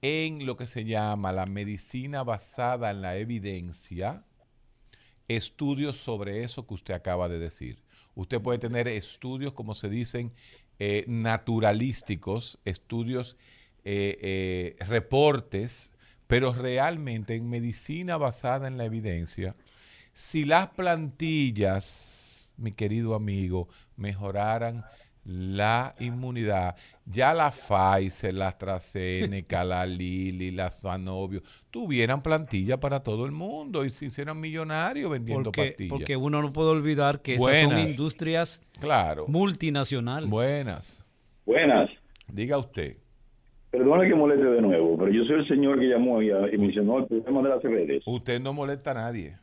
en lo que se llama la medicina basada en la evidencia estudios sobre eso que usted acaba de decir. Usted puede tener estudios, como se dicen, eh, naturalísticos, estudios, eh, eh, reportes, pero realmente en medicina basada en la evidencia, si las plantillas, mi querido amigo, mejoraran la inmunidad, ya la Pfizer, la AstraZeneca, la Lilly, la Sanofi, tuvieran plantilla para todo el mundo y se hicieran millonarios vendiendo Porque, pastillas. porque uno no puede olvidar que esas son Buenas. industrias Claro. multinacionales. Buenas. Buenas. Diga usted. Perdone que moleste de nuevo, pero yo soy el señor que llamó y, y mencionó el problema de las redes. Usted no molesta a nadie.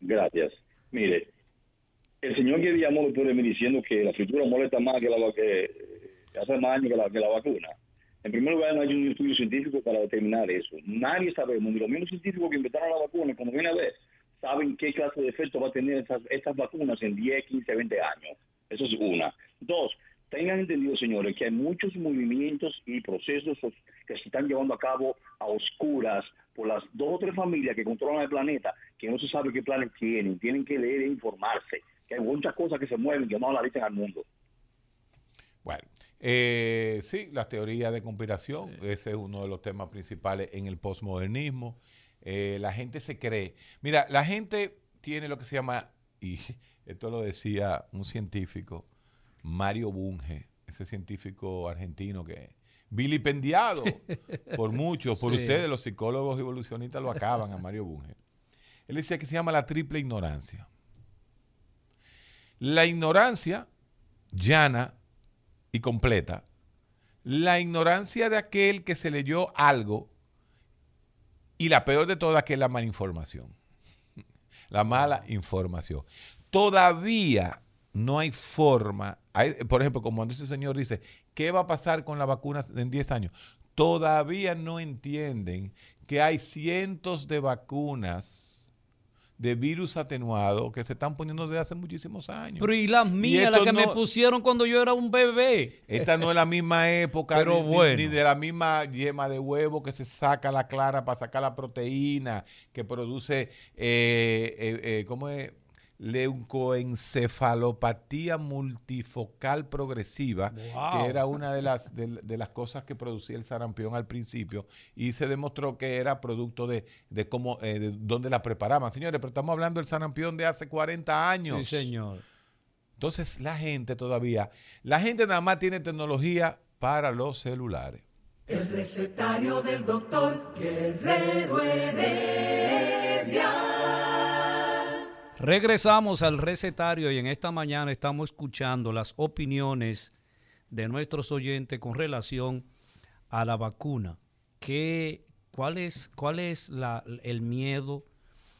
Gracias. Mire, el señor que llamó después de diciendo que la fritura molesta más que la que hace más daño que la, que la vacuna. En primer lugar, no hay un estudio científico para determinar eso. Nadie sabemos, ni los mismos científicos que inventaron la vacuna, como viene a ver, saben qué clase de efecto va a tener estas, estas vacunas en 10, 15, 20 años. Eso es una. Dos, tengan entendido, señores, que hay muchos movimientos y procesos que se están llevando a cabo a oscuras por las dos o tres familias que controlan el planeta, que no se sabe qué planes tienen, tienen que leer e informarse, que hay muchas cosas que se mueven que no la dicen al mundo. Bueno, eh, sí, las teorías de conspiración, ese es uno de los temas principales en el posmodernismo. Eh, la gente se cree. Mira, la gente tiene lo que se llama, y esto lo decía un científico, Mario Bunge, ese científico argentino que vilipendiado por muchos, por Sí. ustedes, los psicólogos evolucionistas lo acaban a Mario Bunge. Él decía que se llama la triple ignorancia. La ignorancia llana y completa. La ignorancia de aquel que se leyó algo y la peor de todas que es la mala información. La mala información. Todavía no hay forma, hay- por ejemplo, como cuando ese señor dice, ¿qué va a pasar con la vacuna en 10 años? Todavía no entienden que hay cientos de vacunas de virus atenuado que se están poniendo desde hace muchísimos años. Pero y las mías, las que me pusieron cuando yo era un bebé. esta no es la misma época, Pero ni, ni- bueno. ni de la misma yema de huevo que se saca la clara para sacar la proteína que produce, eh, eh, eh, ¿cómo es? Leucoencefalopatía multifocal progresiva, Wow. que era una de las, de, de las cosas que producía el sarampión al principio, y se demostró que era producto de, de cómo, eh, de dónde la preparaban. Señores, pero estamos hablando del sarampión de hace 40 años. Sí, señor. Entonces, la gente todavía, la gente nada más tiene tecnología para los celulares. El recetario del doctor Guerrero Heredia. Regresamos al recetario y en esta mañana estamos escuchando las opiniones de nuestros oyentes con relación a la vacuna. ¿Qué, ¿Cuál es, cuál es la- el miedo?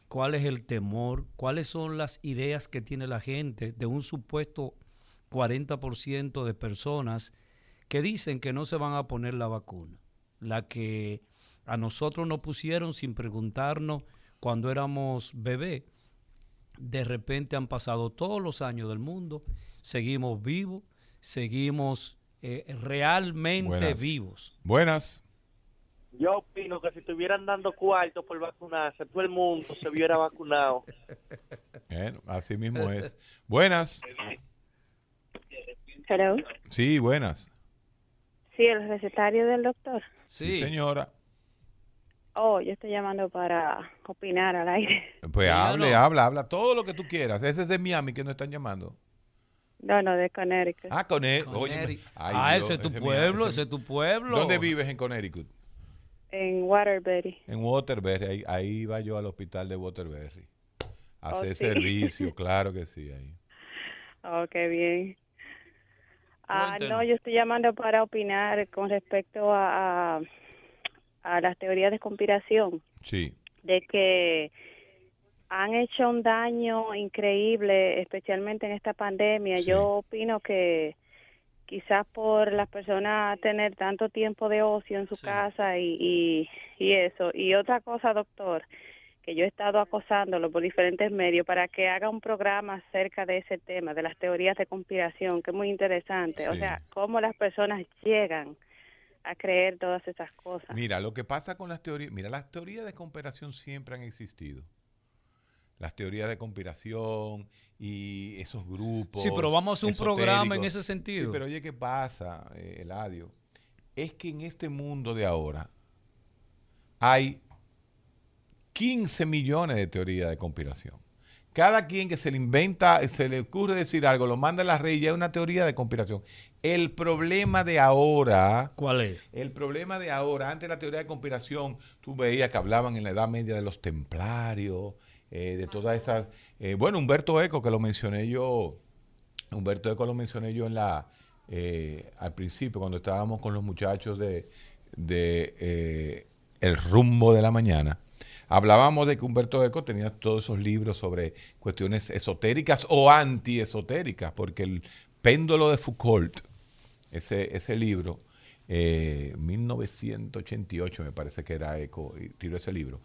¿Cuál es el temor? ¿Cuáles son las ideas que tiene la gente de un supuesto 40% de personas que dicen que no se van a poner la vacuna? La que a nosotros nos pusieron sin preguntarnos cuando éramos bebés de repente han pasado todos los años del mundo, seguimos vivos, seguimos eh, realmente Buenas. vivos. Buenas. Yo opino que si estuvieran dando cuartos por vacunarse, todo el mundo se hubiera vacunado. Bueno, así mismo es. Buenas. Hello. Sí, buenas. Sí, el recetario del doctor. Sí, señora. Oh, yo estoy llamando para opinar al aire. Pues hable, habla, habla todo lo que tú quieras. Ese es de Miami que nos están llamando. No, no, de Connecticut. Ah, Connecticut. Oye, ay, Ah, Dios, ese es tu Miami, pueblo, ese es tu pueblo. ¿Dónde vives en Connecticut? En Waterbury. En Waterbury. Ahí, ahí va yo al hospital de Waterbury. A hacer Oh, sí. servicio, claro que sí. Ahí. Oh, qué bien. Ah, no, yo estoy llamando para opinar con respecto a, a, a las teorías de conspiración, Sí. de que han hecho un daño increíble, especialmente en esta pandemia. Yo opino que quizás por las personas tener tanto tiempo de ocio en su casa y, y, y eso. Y otra cosa, doctor, que yo he estado acosándolo por diferentes medios para que haga un programa acerca de ese tema, de las teorías de conspiración, que es muy interesante. O sea, cómo las personas llegan a creer todas esas cosas. Mira, lo que pasa con las teorías, mira, las teorías de conspiración siempre han existido. Las teorías de conspiración y esos grupos. Sí, pero vamos a un programa en ese sentido. Sí, pero oye, ¿qué pasa, eh, Eladio? Es que en este mundo de ahora hay 15 millones de teorías de conspiración. Cada quien que se le inventa, se le ocurre decir algo, lo manda a la red y ya es una teoría de conspiración. El problema de ahora. ¿Cuál es? El problema de ahora, antes de la teoría de conspiración, tú veías que hablaban en la Edad Media de los templarios, eh, de todas esas. eh, bueno, Humberto Eco, que lo mencioné yo. Humberto Eco lo mencioné yo en la eh, al principio, cuando estábamos con los muchachos de, de eh, El rumbo de la mañana. Hablábamos de que Humberto Eco tenía todos esos libros sobre cuestiones esotéricas o antiesotéricas, porque el péndulo de Foucault, ese, ese libro, eh, 1988 me parece que era Eco, y tiró ese libro.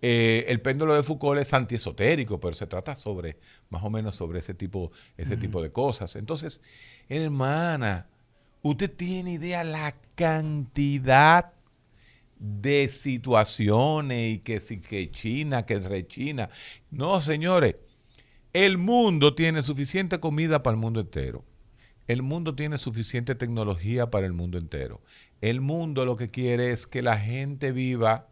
Eh, el péndulo de Foucault es antiesotérico, pero se trata sobre, más o menos sobre ese tipo, ese tipo de cosas. Entonces, hermana, usted tiene idea la cantidad de situaciones y que si que China, que rechina. No, señores, el mundo tiene suficiente comida para el mundo entero. El mundo tiene suficiente tecnología para el mundo entero. El mundo lo que quiere es que la gente viva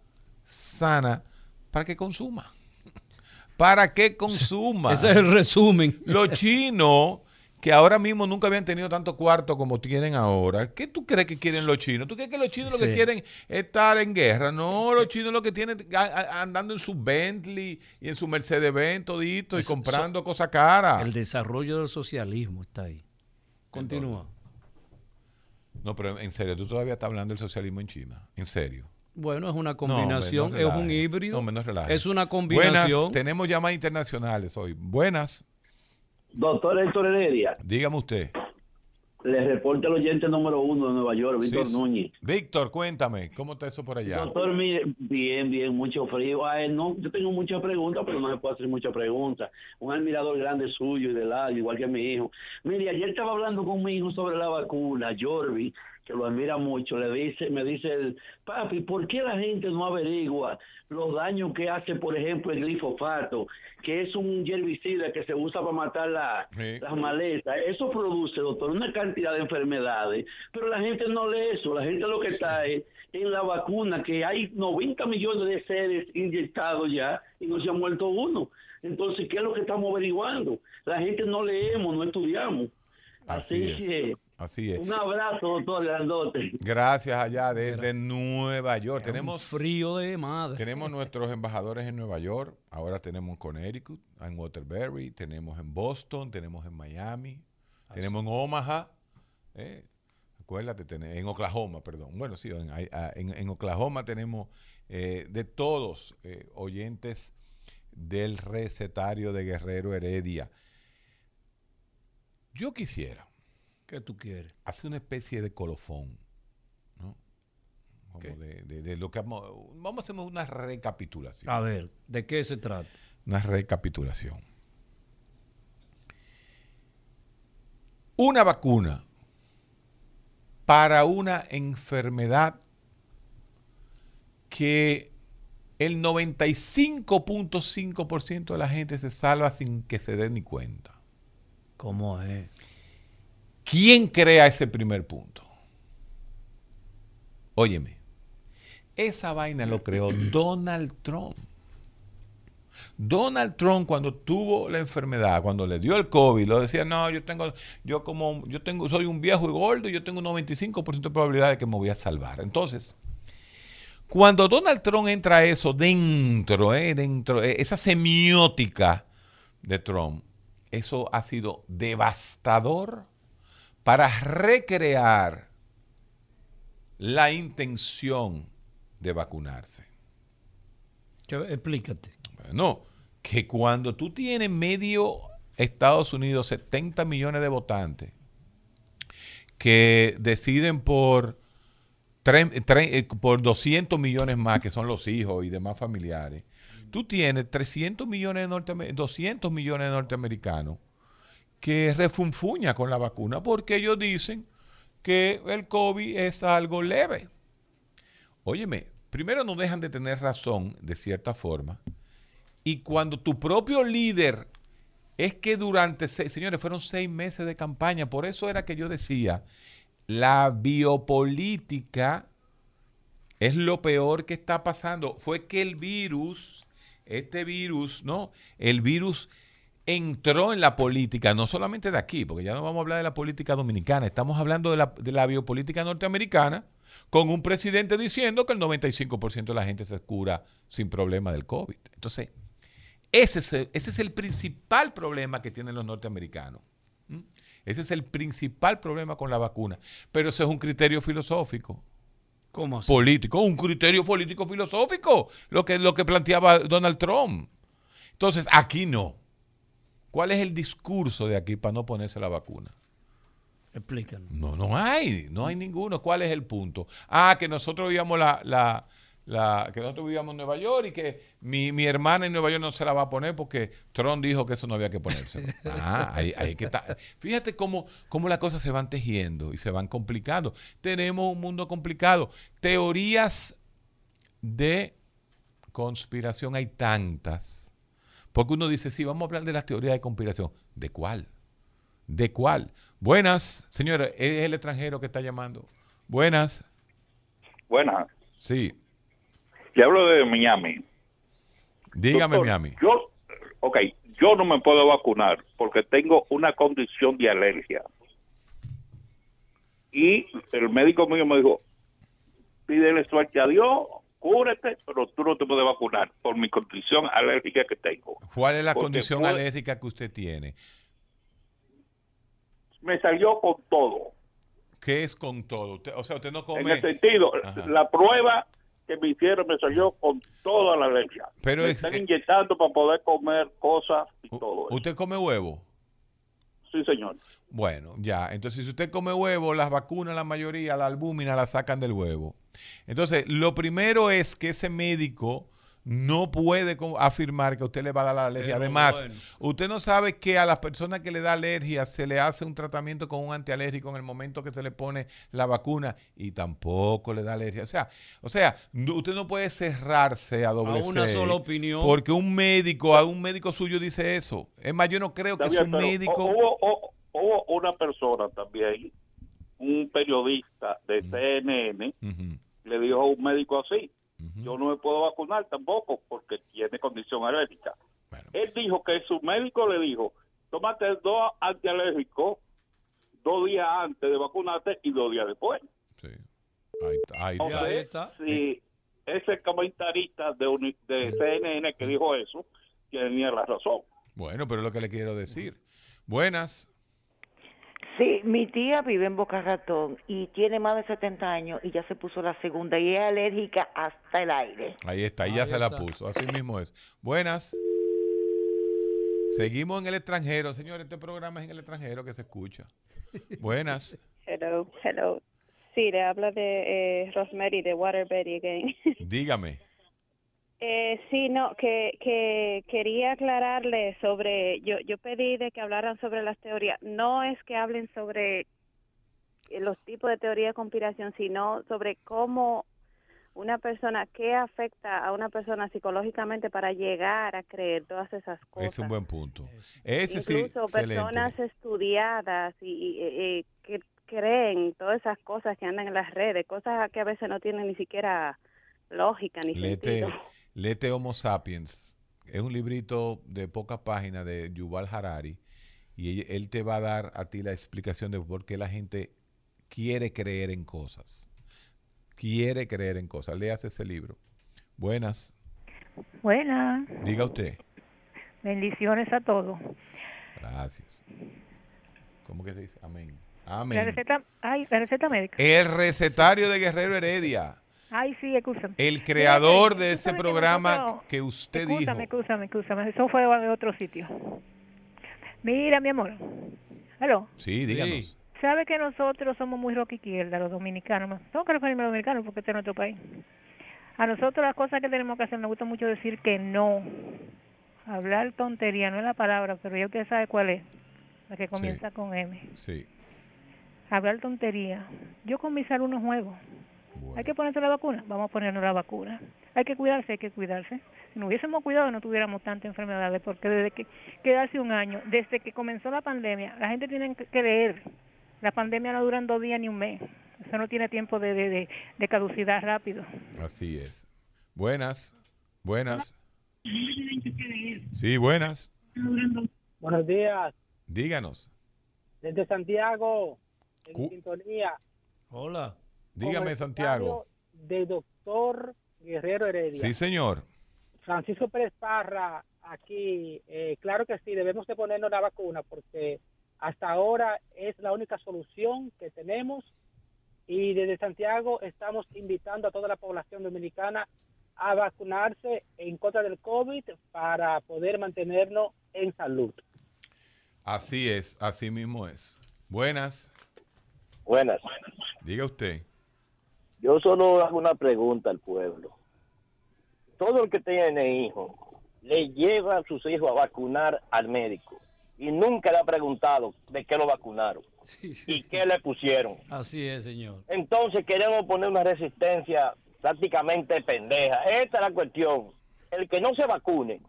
sana para que consuma. Para que consuma. Ese es el resumen. Los chinos, que ahora mismo nunca habían tenido tanto cuarto como tienen ahora, ¿qué tú crees que quieren los chinos? ¿Tú crees que los chinos lo que quieren es estar en guerra? No, los chinos lo que tienen a- a- andando en su Bentley y en su Mercedes-Benz todito y comprando cosas caras. El desarrollo del socialismo está ahí. Continúa. No, pero en serio, tú todavía estás hablando del socialismo en China. En serio. Bueno, es una combinación, no es un híbrido. No, relaje. es una combinación. Buenas, tenemos llamadas internacionales hoy. Buenas. Doctor Héctor Heredia, Dígame usted. Le reporta el oyente número uno de Nueva York, Víctor Sí, sí. Núñez. Víctor, cuéntame, ¿cómo está eso por allá? Doctor, mire, bien, bien, mucho frío. Ay, no, yo tengo muchas preguntas, pero no se puede hacer muchas preguntas. Un admirador grande suyo y de lado, igual que mi hijo. Mire, ayer estaba hablando con mi hijo sobre la vacuna, Jorvi, que lo admira mucho, le dice, me dice, él, papi, ¿por qué la gente no averigua los daños que hace, por ejemplo, el glifosato, que es un herbicida que se usa para matar la- Sí. las maletas? Eso produce, doctor, una cantidad de enfermedades, pero la gente no lee eso, la gente lo que está es en la vacuna, que hay 90 millones de seres inyectados ya y no se ha muerto uno. Entonces, ¿qué es lo que estamos averiguando? La gente no leemos, no estudiamos. Así Así, es. que Así es. un abrazo, doctor Grandote. Gracias allá desde Nueva York. Tenemos frío de madre. Tenemos nuestros embajadores en Nueva York. Ahora tenemos en Connecticut, en Waterbury, tenemos en Boston, tenemos en Miami, tenemos en Omaha. eh, Acuérdate, en Oklahoma, perdón. Bueno, sí, en, ah, en- en Oklahoma tenemos eh, de todos eh, oyentes del recetario de Guerrero Heredia. Yo quisiera ¿Qué tú quieres? hacer una especie de colofón, ¿no? Como de, de- de lo que vamos, vamos a hacer una recapitulación. A ver, ¿de qué se trata? Una recapitulación. Una vacuna para una enfermedad que el 95.5% de la gente se salva sin que se dé ni cuenta. ¿Cómo es? ¿Quién crea ese primer punto? Óyeme, esa vaina lo creó Donald Trump. Donald Trump cuando tuvo la enfermedad, cuando le dio el COVID, lo decía, no, yo tengo, yo como, yo tengo, soy un viejo y gordo y yo tengo un 95% de probabilidad de que me voy a salvar. Entonces, cuando Donald Trump entra eso dentro, eh, dentro, eh, esa semiótica de Trump, eso ha sido devastador para recrear la intención de vacunarse. ¿Qué- Explícate. No, que cuando tú tienes medio Estados Unidos, 70 millones de votantes, que deciden por, tres- tre- eh, por 200 millones más, que son los hijos y demás familiares, tú tienes 300 millones de norteamer- 200 millones de norteamericanos que refunfuña con la vacuna porque ellos dicen que el COVID es algo leve. Óyeme, primero no dejan de tener razón de cierta forma. Y cuando tu propio líder es que durante, señores, fueron seis meses de campaña, por eso era que yo decía, la biopolítica es lo peor que está pasando. Fue que el virus, este virus, ¿no? El virus entró en la política, no solamente de aquí, porque ya no vamos a hablar de la política dominicana, estamos hablando de la, de la biopolítica norteamericana, con un presidente diciendo que el 95% de la gente se cura sin problema del COVID. Entonces, ese es el, ese es el principal problema que tienen los norteamericanos. ¿Mm? Ese es el principal problema con la vacuna. Pero ese es un criterio filosófico. ¿Cómo así? Político, un criterio político filosófico, lo que, lo que planteaba Donald Trump. Entonces, aquí no. ¿Cuál es el discurso de aquí para no ponerse la vacuna? Explícanos. No, no hay, no hay ninguno. ¿Cuál es el punto? Ah, que nosotros vivíamos la, la, la- que nosotros vivíamos en Nueva York y que mi, mi hermana en Nueva York no se la va a poner porque Trump dijo que eso no había que ponerse. Ah, ahí, ahí que está. Fíjate cómo, cómo las cosas se van tejiendo y se van complicando. Tenemos un mundo complicado. Teorías de conspiración hay tantas. Porque uno dice, sí, vamos a hablar de las teorías de conspiración. ¿De cuál? ¿De cuál? Buenas, señora, es el extranjero que está llamando. Buenas. Buenas. Sí, Le hablo de Miami. dígame, Doctor, Miami. Yo, ok, yo no me puedo vacunar porque tengo una condición de alergia. Y el médico mío me dijo, pídele suerte a Dios, pero tú no te puedes vacunar por mi condición alérgica que tengo. ¿Cuál es la Porque condición alérgica que usted tiene? Me salió con todo. ¿Qué es con todo? Usted- o sea, usted no En come... el sentido, Ajá. la prueba que me hicieron me salió con toda la alergia. Pero me es- están inyectando para poder comer cosas y todo eso. ¿Usted come huevo? Sí, señor. Bueno, ya. Entonces, si usted come huevo, las vacunas, la mayoría, la albúmina la sacan del huevo. Entonces, lo primero es que ese médico no puede afirmar que a usted le va a dar la alergia. Pero Además, bueno. usted no sabe que a las personas que le da alergia se le hace un tratamiento con un antialérgico en el momento que se le pone la vacuna y tampoco le da alergia. O sea, o sea, no- usted no puede cerrarse a doble A una C sola opinión. Porque un médico, a un médico suyo dice eso. Es más, yo no creo que bien, pero médico... Hubo una persona también, un periodista de CNN, le dijo a un médico así, yo no me puedo vacunar tampoco porque tiene condición alérgica. Él dijo que su médico le dijo, tómate dos antialérgicos dos días antes de vacunarte y dos días después. Ahí O está. sea, Ahí está. Si ese comentarista de, de CNN que dijo eso, tenía la razón. Bueno, pero es lo que le quiero decir. Buenas. Sí, mi tía vive en Boca Ratón y tiene más de 70 años y ya se puso la segunda y es alérgica hasta el aire. Ahí está, ya se la puso. Así mismo es. Buenas. Seguimos en el extranjero. Señor, este programa es en el extranjero que se escucha. Buenas. Hello, hello. Sí, le habla de eh, Rosemary de Waterbury again. Dígame. Eh, sí, no, que, que quería aclararle sobre, yo, yo pedí de que hablaran sobre las teorías, no es que hablen sobre los tipos de teoría de conspiración, sino sobre cómo una persona, qué afecta a una persona psicológicamente para llegar a creer todas esas cosas. Es un buen punto. Ese sí, Incluso excelente. personas estudiadas y, y, eh, que creen todas esas cosas que andan en las redes, cosas que a veces no tienen ni siquiera lógica ni Lete, sentido. Lete Homo Sapiens. Es un librito de pocas páginas de Yuval Harari. Y él, te va a dar a ti la explicación de por qué la gente quiere creer en cosas. Quiere creer en cosas. Léase ese libro. Buenas. Buenas, Diga usted. bendiciones a todos. Gracias. ¿Cómo que se dice? Amén. La Amén. receta, ay, la receta médica. El recetario de Guerrero Heredia. Ay, sí, escúchame. El creador Fíjate, de ese que programa nosotros- que usted dijo. Escúchame, escúchame, escúchame. Eso fue de otro sitio. Mira, mi amor. Aló. Sí, díganos. ¿Sabe que nosotros somos muy rock izquierda, los dominicanos? Tengo que referirme a los dominicanos porque este es nuestro país. A nosotros las cosas que tenemos que hacer, nos gusta mucho decir que no. Hablar tontería, no es la palabra, pero ya usted sabe cuál es. La que comienza con M. Sí. Hablar tontería. Yo con mis alumnos juego. Hay que ponerse la vacuna, vamos a ponernos la vacuna. Hay que cuidarse, hay que cuidarse. Si no hubiésemos cuidado no tuviéramos tantas enfermedades, porque desde que, que hace un año, desde que comenzó la pandemia, la gente tiene que leer. La pandemia no dura en dos días ni un mes. Eso no tiene tiempo de, de, de, de caducidad rápido. Así es. Buenas. Buenas. Sí, buenas. Buenos días, Díganos. desde Santiago, en Cu- sintonía. Hola. Dígame, Santiago. Del doctor Guerrero Heredia. Sí, señor. Francisco Pérez Parra, aquí, eh, claro que sí, debemos de ponernos la vacuna porque hasta ahora es la única solución que tenemos y desde Santiago estamos invitando a toda la población dominicana a vacunarse en contra del COVID para poder mantenernos en salud. Así es, así mismo es. Buenas. Buenas. Diga usted. Yo solo hago una pregunta al pueblo. Todo el que tiene hijos le lleva a sus hijos a vacunar al médico y nunca le ha preguntado de qué lo vacunaron y qué le pusieron. Así es, señor. Entonces queremos poner una resistencia prácticamente pendeja. Esta es la cuestión. El que no se vacune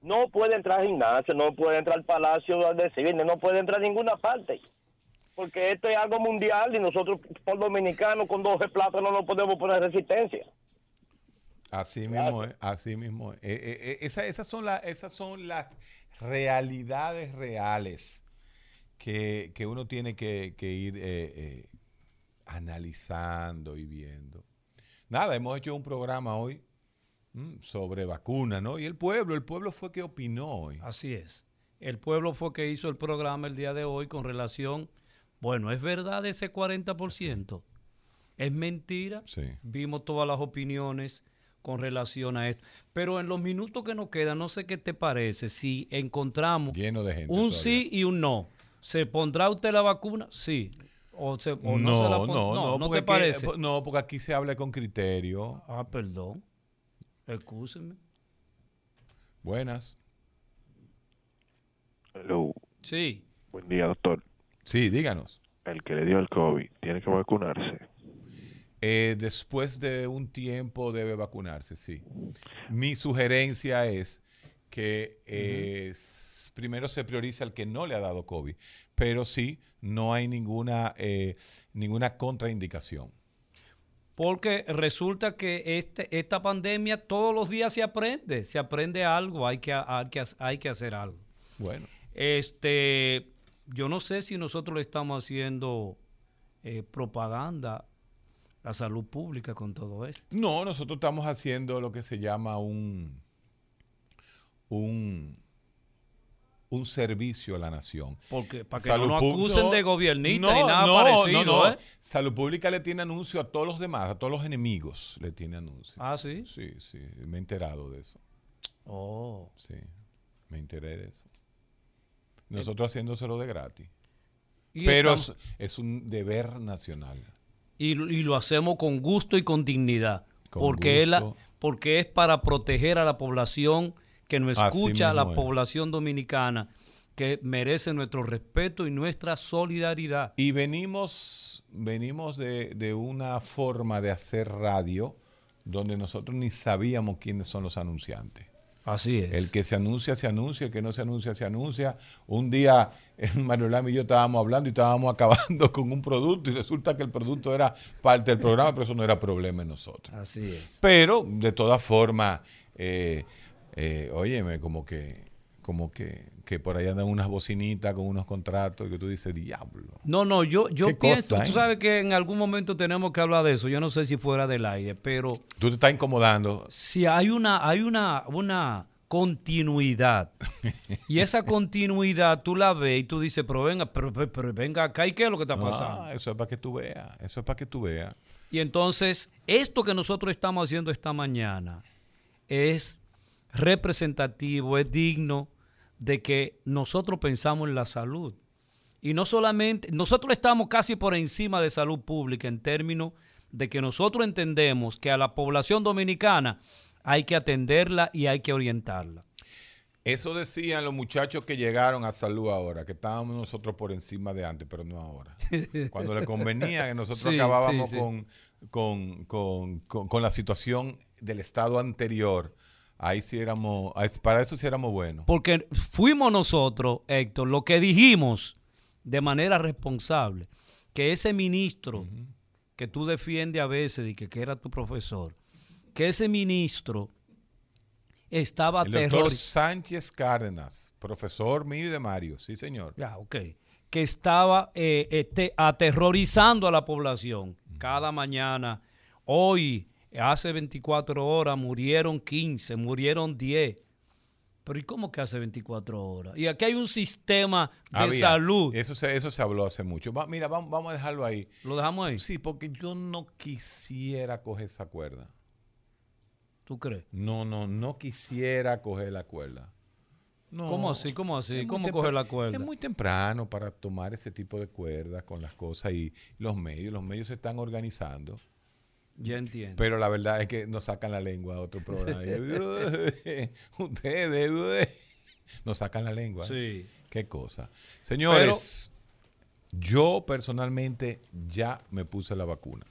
no puede entrar al gimnasio, no puede entrar al palacio de cine, no puede entrar a ninguna parte. Porque esto es algo mundial y nosotros por dominicanos con 12 plátanos no podemos poner resistencia. Así mismo es, así mismo es. Eh, eh, eh, esa- esas, son la- esas son las realidades reales que, que uno tiene que, que ir eh, eh, analizando y viendo. Nada, hemos hecho un programa hoy mm, sobre vacunas, ¿no? Y el pueblo, el pueblo fue que opinó hoy. Así es. El pueblo fue que hizo el programa el día de hoy con relación, bueno, ¿es verdad ese 40%? ¿Es mentira? Vimos todas las opiniones con relación a esto. Pero en los minutos que nos quedan, no sé qué te parece, si encontramos Lleno de gente. un todavía. sí y un no. ¿Se pondrá usted la vacuna? Sí. O, se, o no, no, se la no, no, no, ¿no te aquí- parece? no, porque aquí se habla con criterio. Ah, perdón. Excúsenme. Buenas. Hello. Sí. Buen día, doctor. Sí, díganos. El que le dio el COVID tiene que vacunarse. Eh, después de un tiempo debe vacunarse, sí. Mi sugerencia es que eh, primero se priorice al que no le ha dado COVID, pero sí, no hay ninguna, eh, ninguna contraindicación. Porque resulta que este, esta pandemia todos los días se aprende, se aprende algo, hay que, hay que, hay que hacer algo. Bueno. Este, yo no sé si nosotros le estamos haciendo eh, propaganda a la salud pública con todo esto. No, nosotros estamos haciendo lo que se llama un, un, un servicio a la nación. Porque para que no nos acusen de gobiernista ni nada no, parecido, no, no. ¿eh? Salud Pública le tiene anuncio a todos los demás, a todos los enemigos le tiene anuncio. Ah, sí. Sí, sí, me he enterado de eso. Oh. Sí, me enteré de eso. Nosotros haciéndoselo de gratis. Y Pero es, estamos- es un deber nacional. Y, y lo hacemos con gusto y con dignidad. Con porque, Es la- porque es para proteger a la población que nos escucha, a la es. población dominicana, que merece nuestro respeto y nuestra solidaridad. Y venimos, venimos de, de una forma de hacer radio donde nosotros ni sabíamos quiénes son los anunciantes. Así es. El que se anuncia, se anuncia, el que no se anuncia, se anuncia. Un día eh, Mario Lama y yo estábamos hablando y estábamos acabando con un producto y resulta que el producto era parte del programa, pero eso no era problema en nosotros. Así es. Pero, de todas formas, eh, eh, óyeme, como que, como que, que por ahí andan unas bocinitas con unos contratos y que tú dices, diablo. No, no, yo, yo pienso, cosa, tú ¿eh? sabes que en algún momento tenemos que hablar de eso. Yo no sé si fuera del aire, pero Tú te estás incomodando. si hay una, hay una, una continuidad. y esa continuidad tú la ves y tú dices, pero venga, pero, pero- pero venga acá, ¿y qué es lo que está pasando? Ah, eso es para que tú veas, eso es para que tú veas. Y entonces, esto que nosotros estamos haciendo esta mañana es representativo, es digno de que nosotros pensamos en la salud. Y no solamente, nosotros estamos casi por encima de salud pública en términos de que nosotros entendemos que a la población dominicana hay que atenderla y hay que orientarla. Eso decían los muchachos que llegaron a salud ahora, que estábamos nosotros por encima de antes, pero no ahora. Cuando le convenía que nosotros Sí, acabábamos sí, sí. Con, con, con- con- con la situación del estado anterior, ahí sí éramos, para eso sí éramos buenos. Porque fuimos nosotros, Héctor, lo que dijimos de manera responsable, que ese ministro que tú defiendes a veces y que, que era tu profesor, que ese ministro estaba El doctor aterrorizado. Sánchez Cárdenas, profesor mío y de Mario, sí señor. Ya, ok. Que estaba eh, este, aterrorizando a la población. Cada mañana, hoy, hace 24 horas, murieron 15, murieron 10. Pero ¿y cómo que hace 24 horas? Y aquí hay un sistema de Había. salud. Eso se, eso se habló hace mucho. Va- mira, vamos, vamos a dejarlo ahí. ¿Lo dejamos ahí? Sí, porque yo no quisiera coger esa cuerda. ¿Tú crees? No, no, no quisiera coger la cuerda. No. ¿Cómo así? ¿Cómo así? ¿Cómo coger la cuerda? Es muy temprano para tomar ese tipo de cuerdas con las cosas y los medios. Los medios se están organizando. Ya entiendo. Pero la verdad es que nos sacan la lengua a otro programa. Ustedes nos sacan la lengua. Sí. Qué cosa. Señores, yo personalmente ya me puse la vacuna.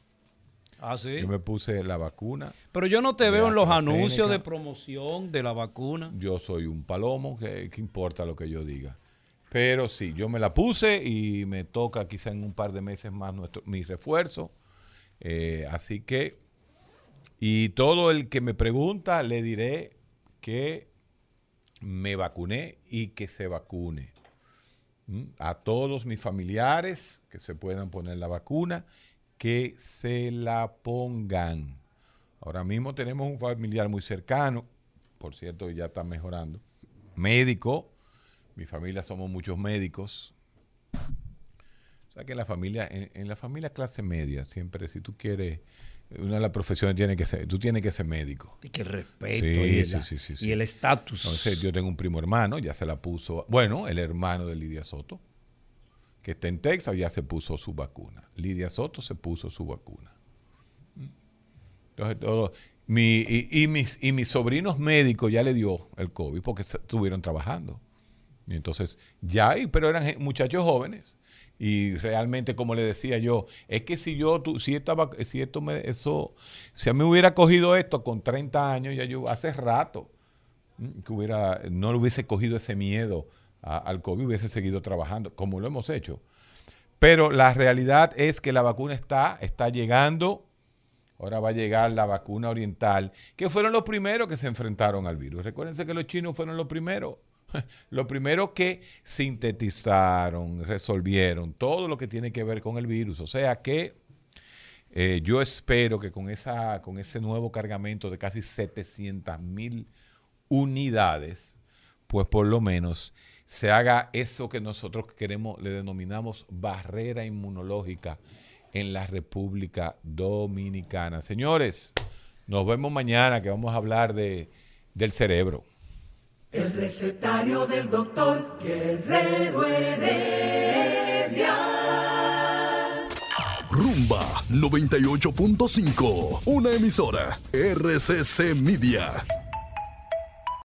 Ah, sí. Yo me puse la vacuna. Pero yo no te veo en los anuncios de promoción de la vacuna. Yo soy un palomo, que, que importa lo que yo diga. Pero sí, yo me la puse y me toca quizá en un par de meses más nuestro, mi refuerzo. Eh, así que, y todo el que me pregunta, le diré que me vacuné y que se vacune. A todos mis familiares que se puedan poner la vacuna, que se la pongan. Ahora mismo tenemos un familiar muy cercano, por cierto, ya está mejorando, médico, mi familia somos muchos médicos. O sea que en la familia, en, en la familia clase media, siempre si tú quieres, una de las profesiones tiene que ser, tú tienes que ser médico. Y que el respeto Sí, y, el- sí, y el estatus. Entonces, yo tengo un primo hermano, ya se la puso, bueno, el hermano de Lidia Soto, que está en Texas, ya se puso su vacuna. Lidia Soto se puso su vacuna. Entonces, todo, Mi, y, y mis, y mis sobrinos médicos ya le dio el COVID porque estuvieron trabajando. Y entonces, ya hay, pero eran muchachos jóvenes. Y realmente, como le decía yo, es que si yo, tu- si estaba, si esto me, eso, si a mí hubiera cogido esto con 30 años, ya yo hace rato, mm, que hubiera, no le hubiese cogido ese miedo al COVID, hubiese seguido trabajando, como lo hemos hecho. Pero la realidad es que la vacuna está, está llegando. Ahora va a llegar la vacuna oriental, que fueron los primeros que se enfrentaron al virus. Recuérdense que los chinos fueron los primeros. Los primeros que sintetizaron, resolvieron todo lo que tiene que ver con el virus. O sea que eh, yo espero que con, esa, con ese nuevo cargamento de casi 700 mil unidades, pues por lo menos se haga eso que nosotros queremos, le denominamos barrera inmunológica en la República Dominicana. Señores, nos vemos mañana que vamos a hablar de, del cerebro. El recetario del doctor Guerrero Heredia. Rumba 98.5, una emisora RCC Media.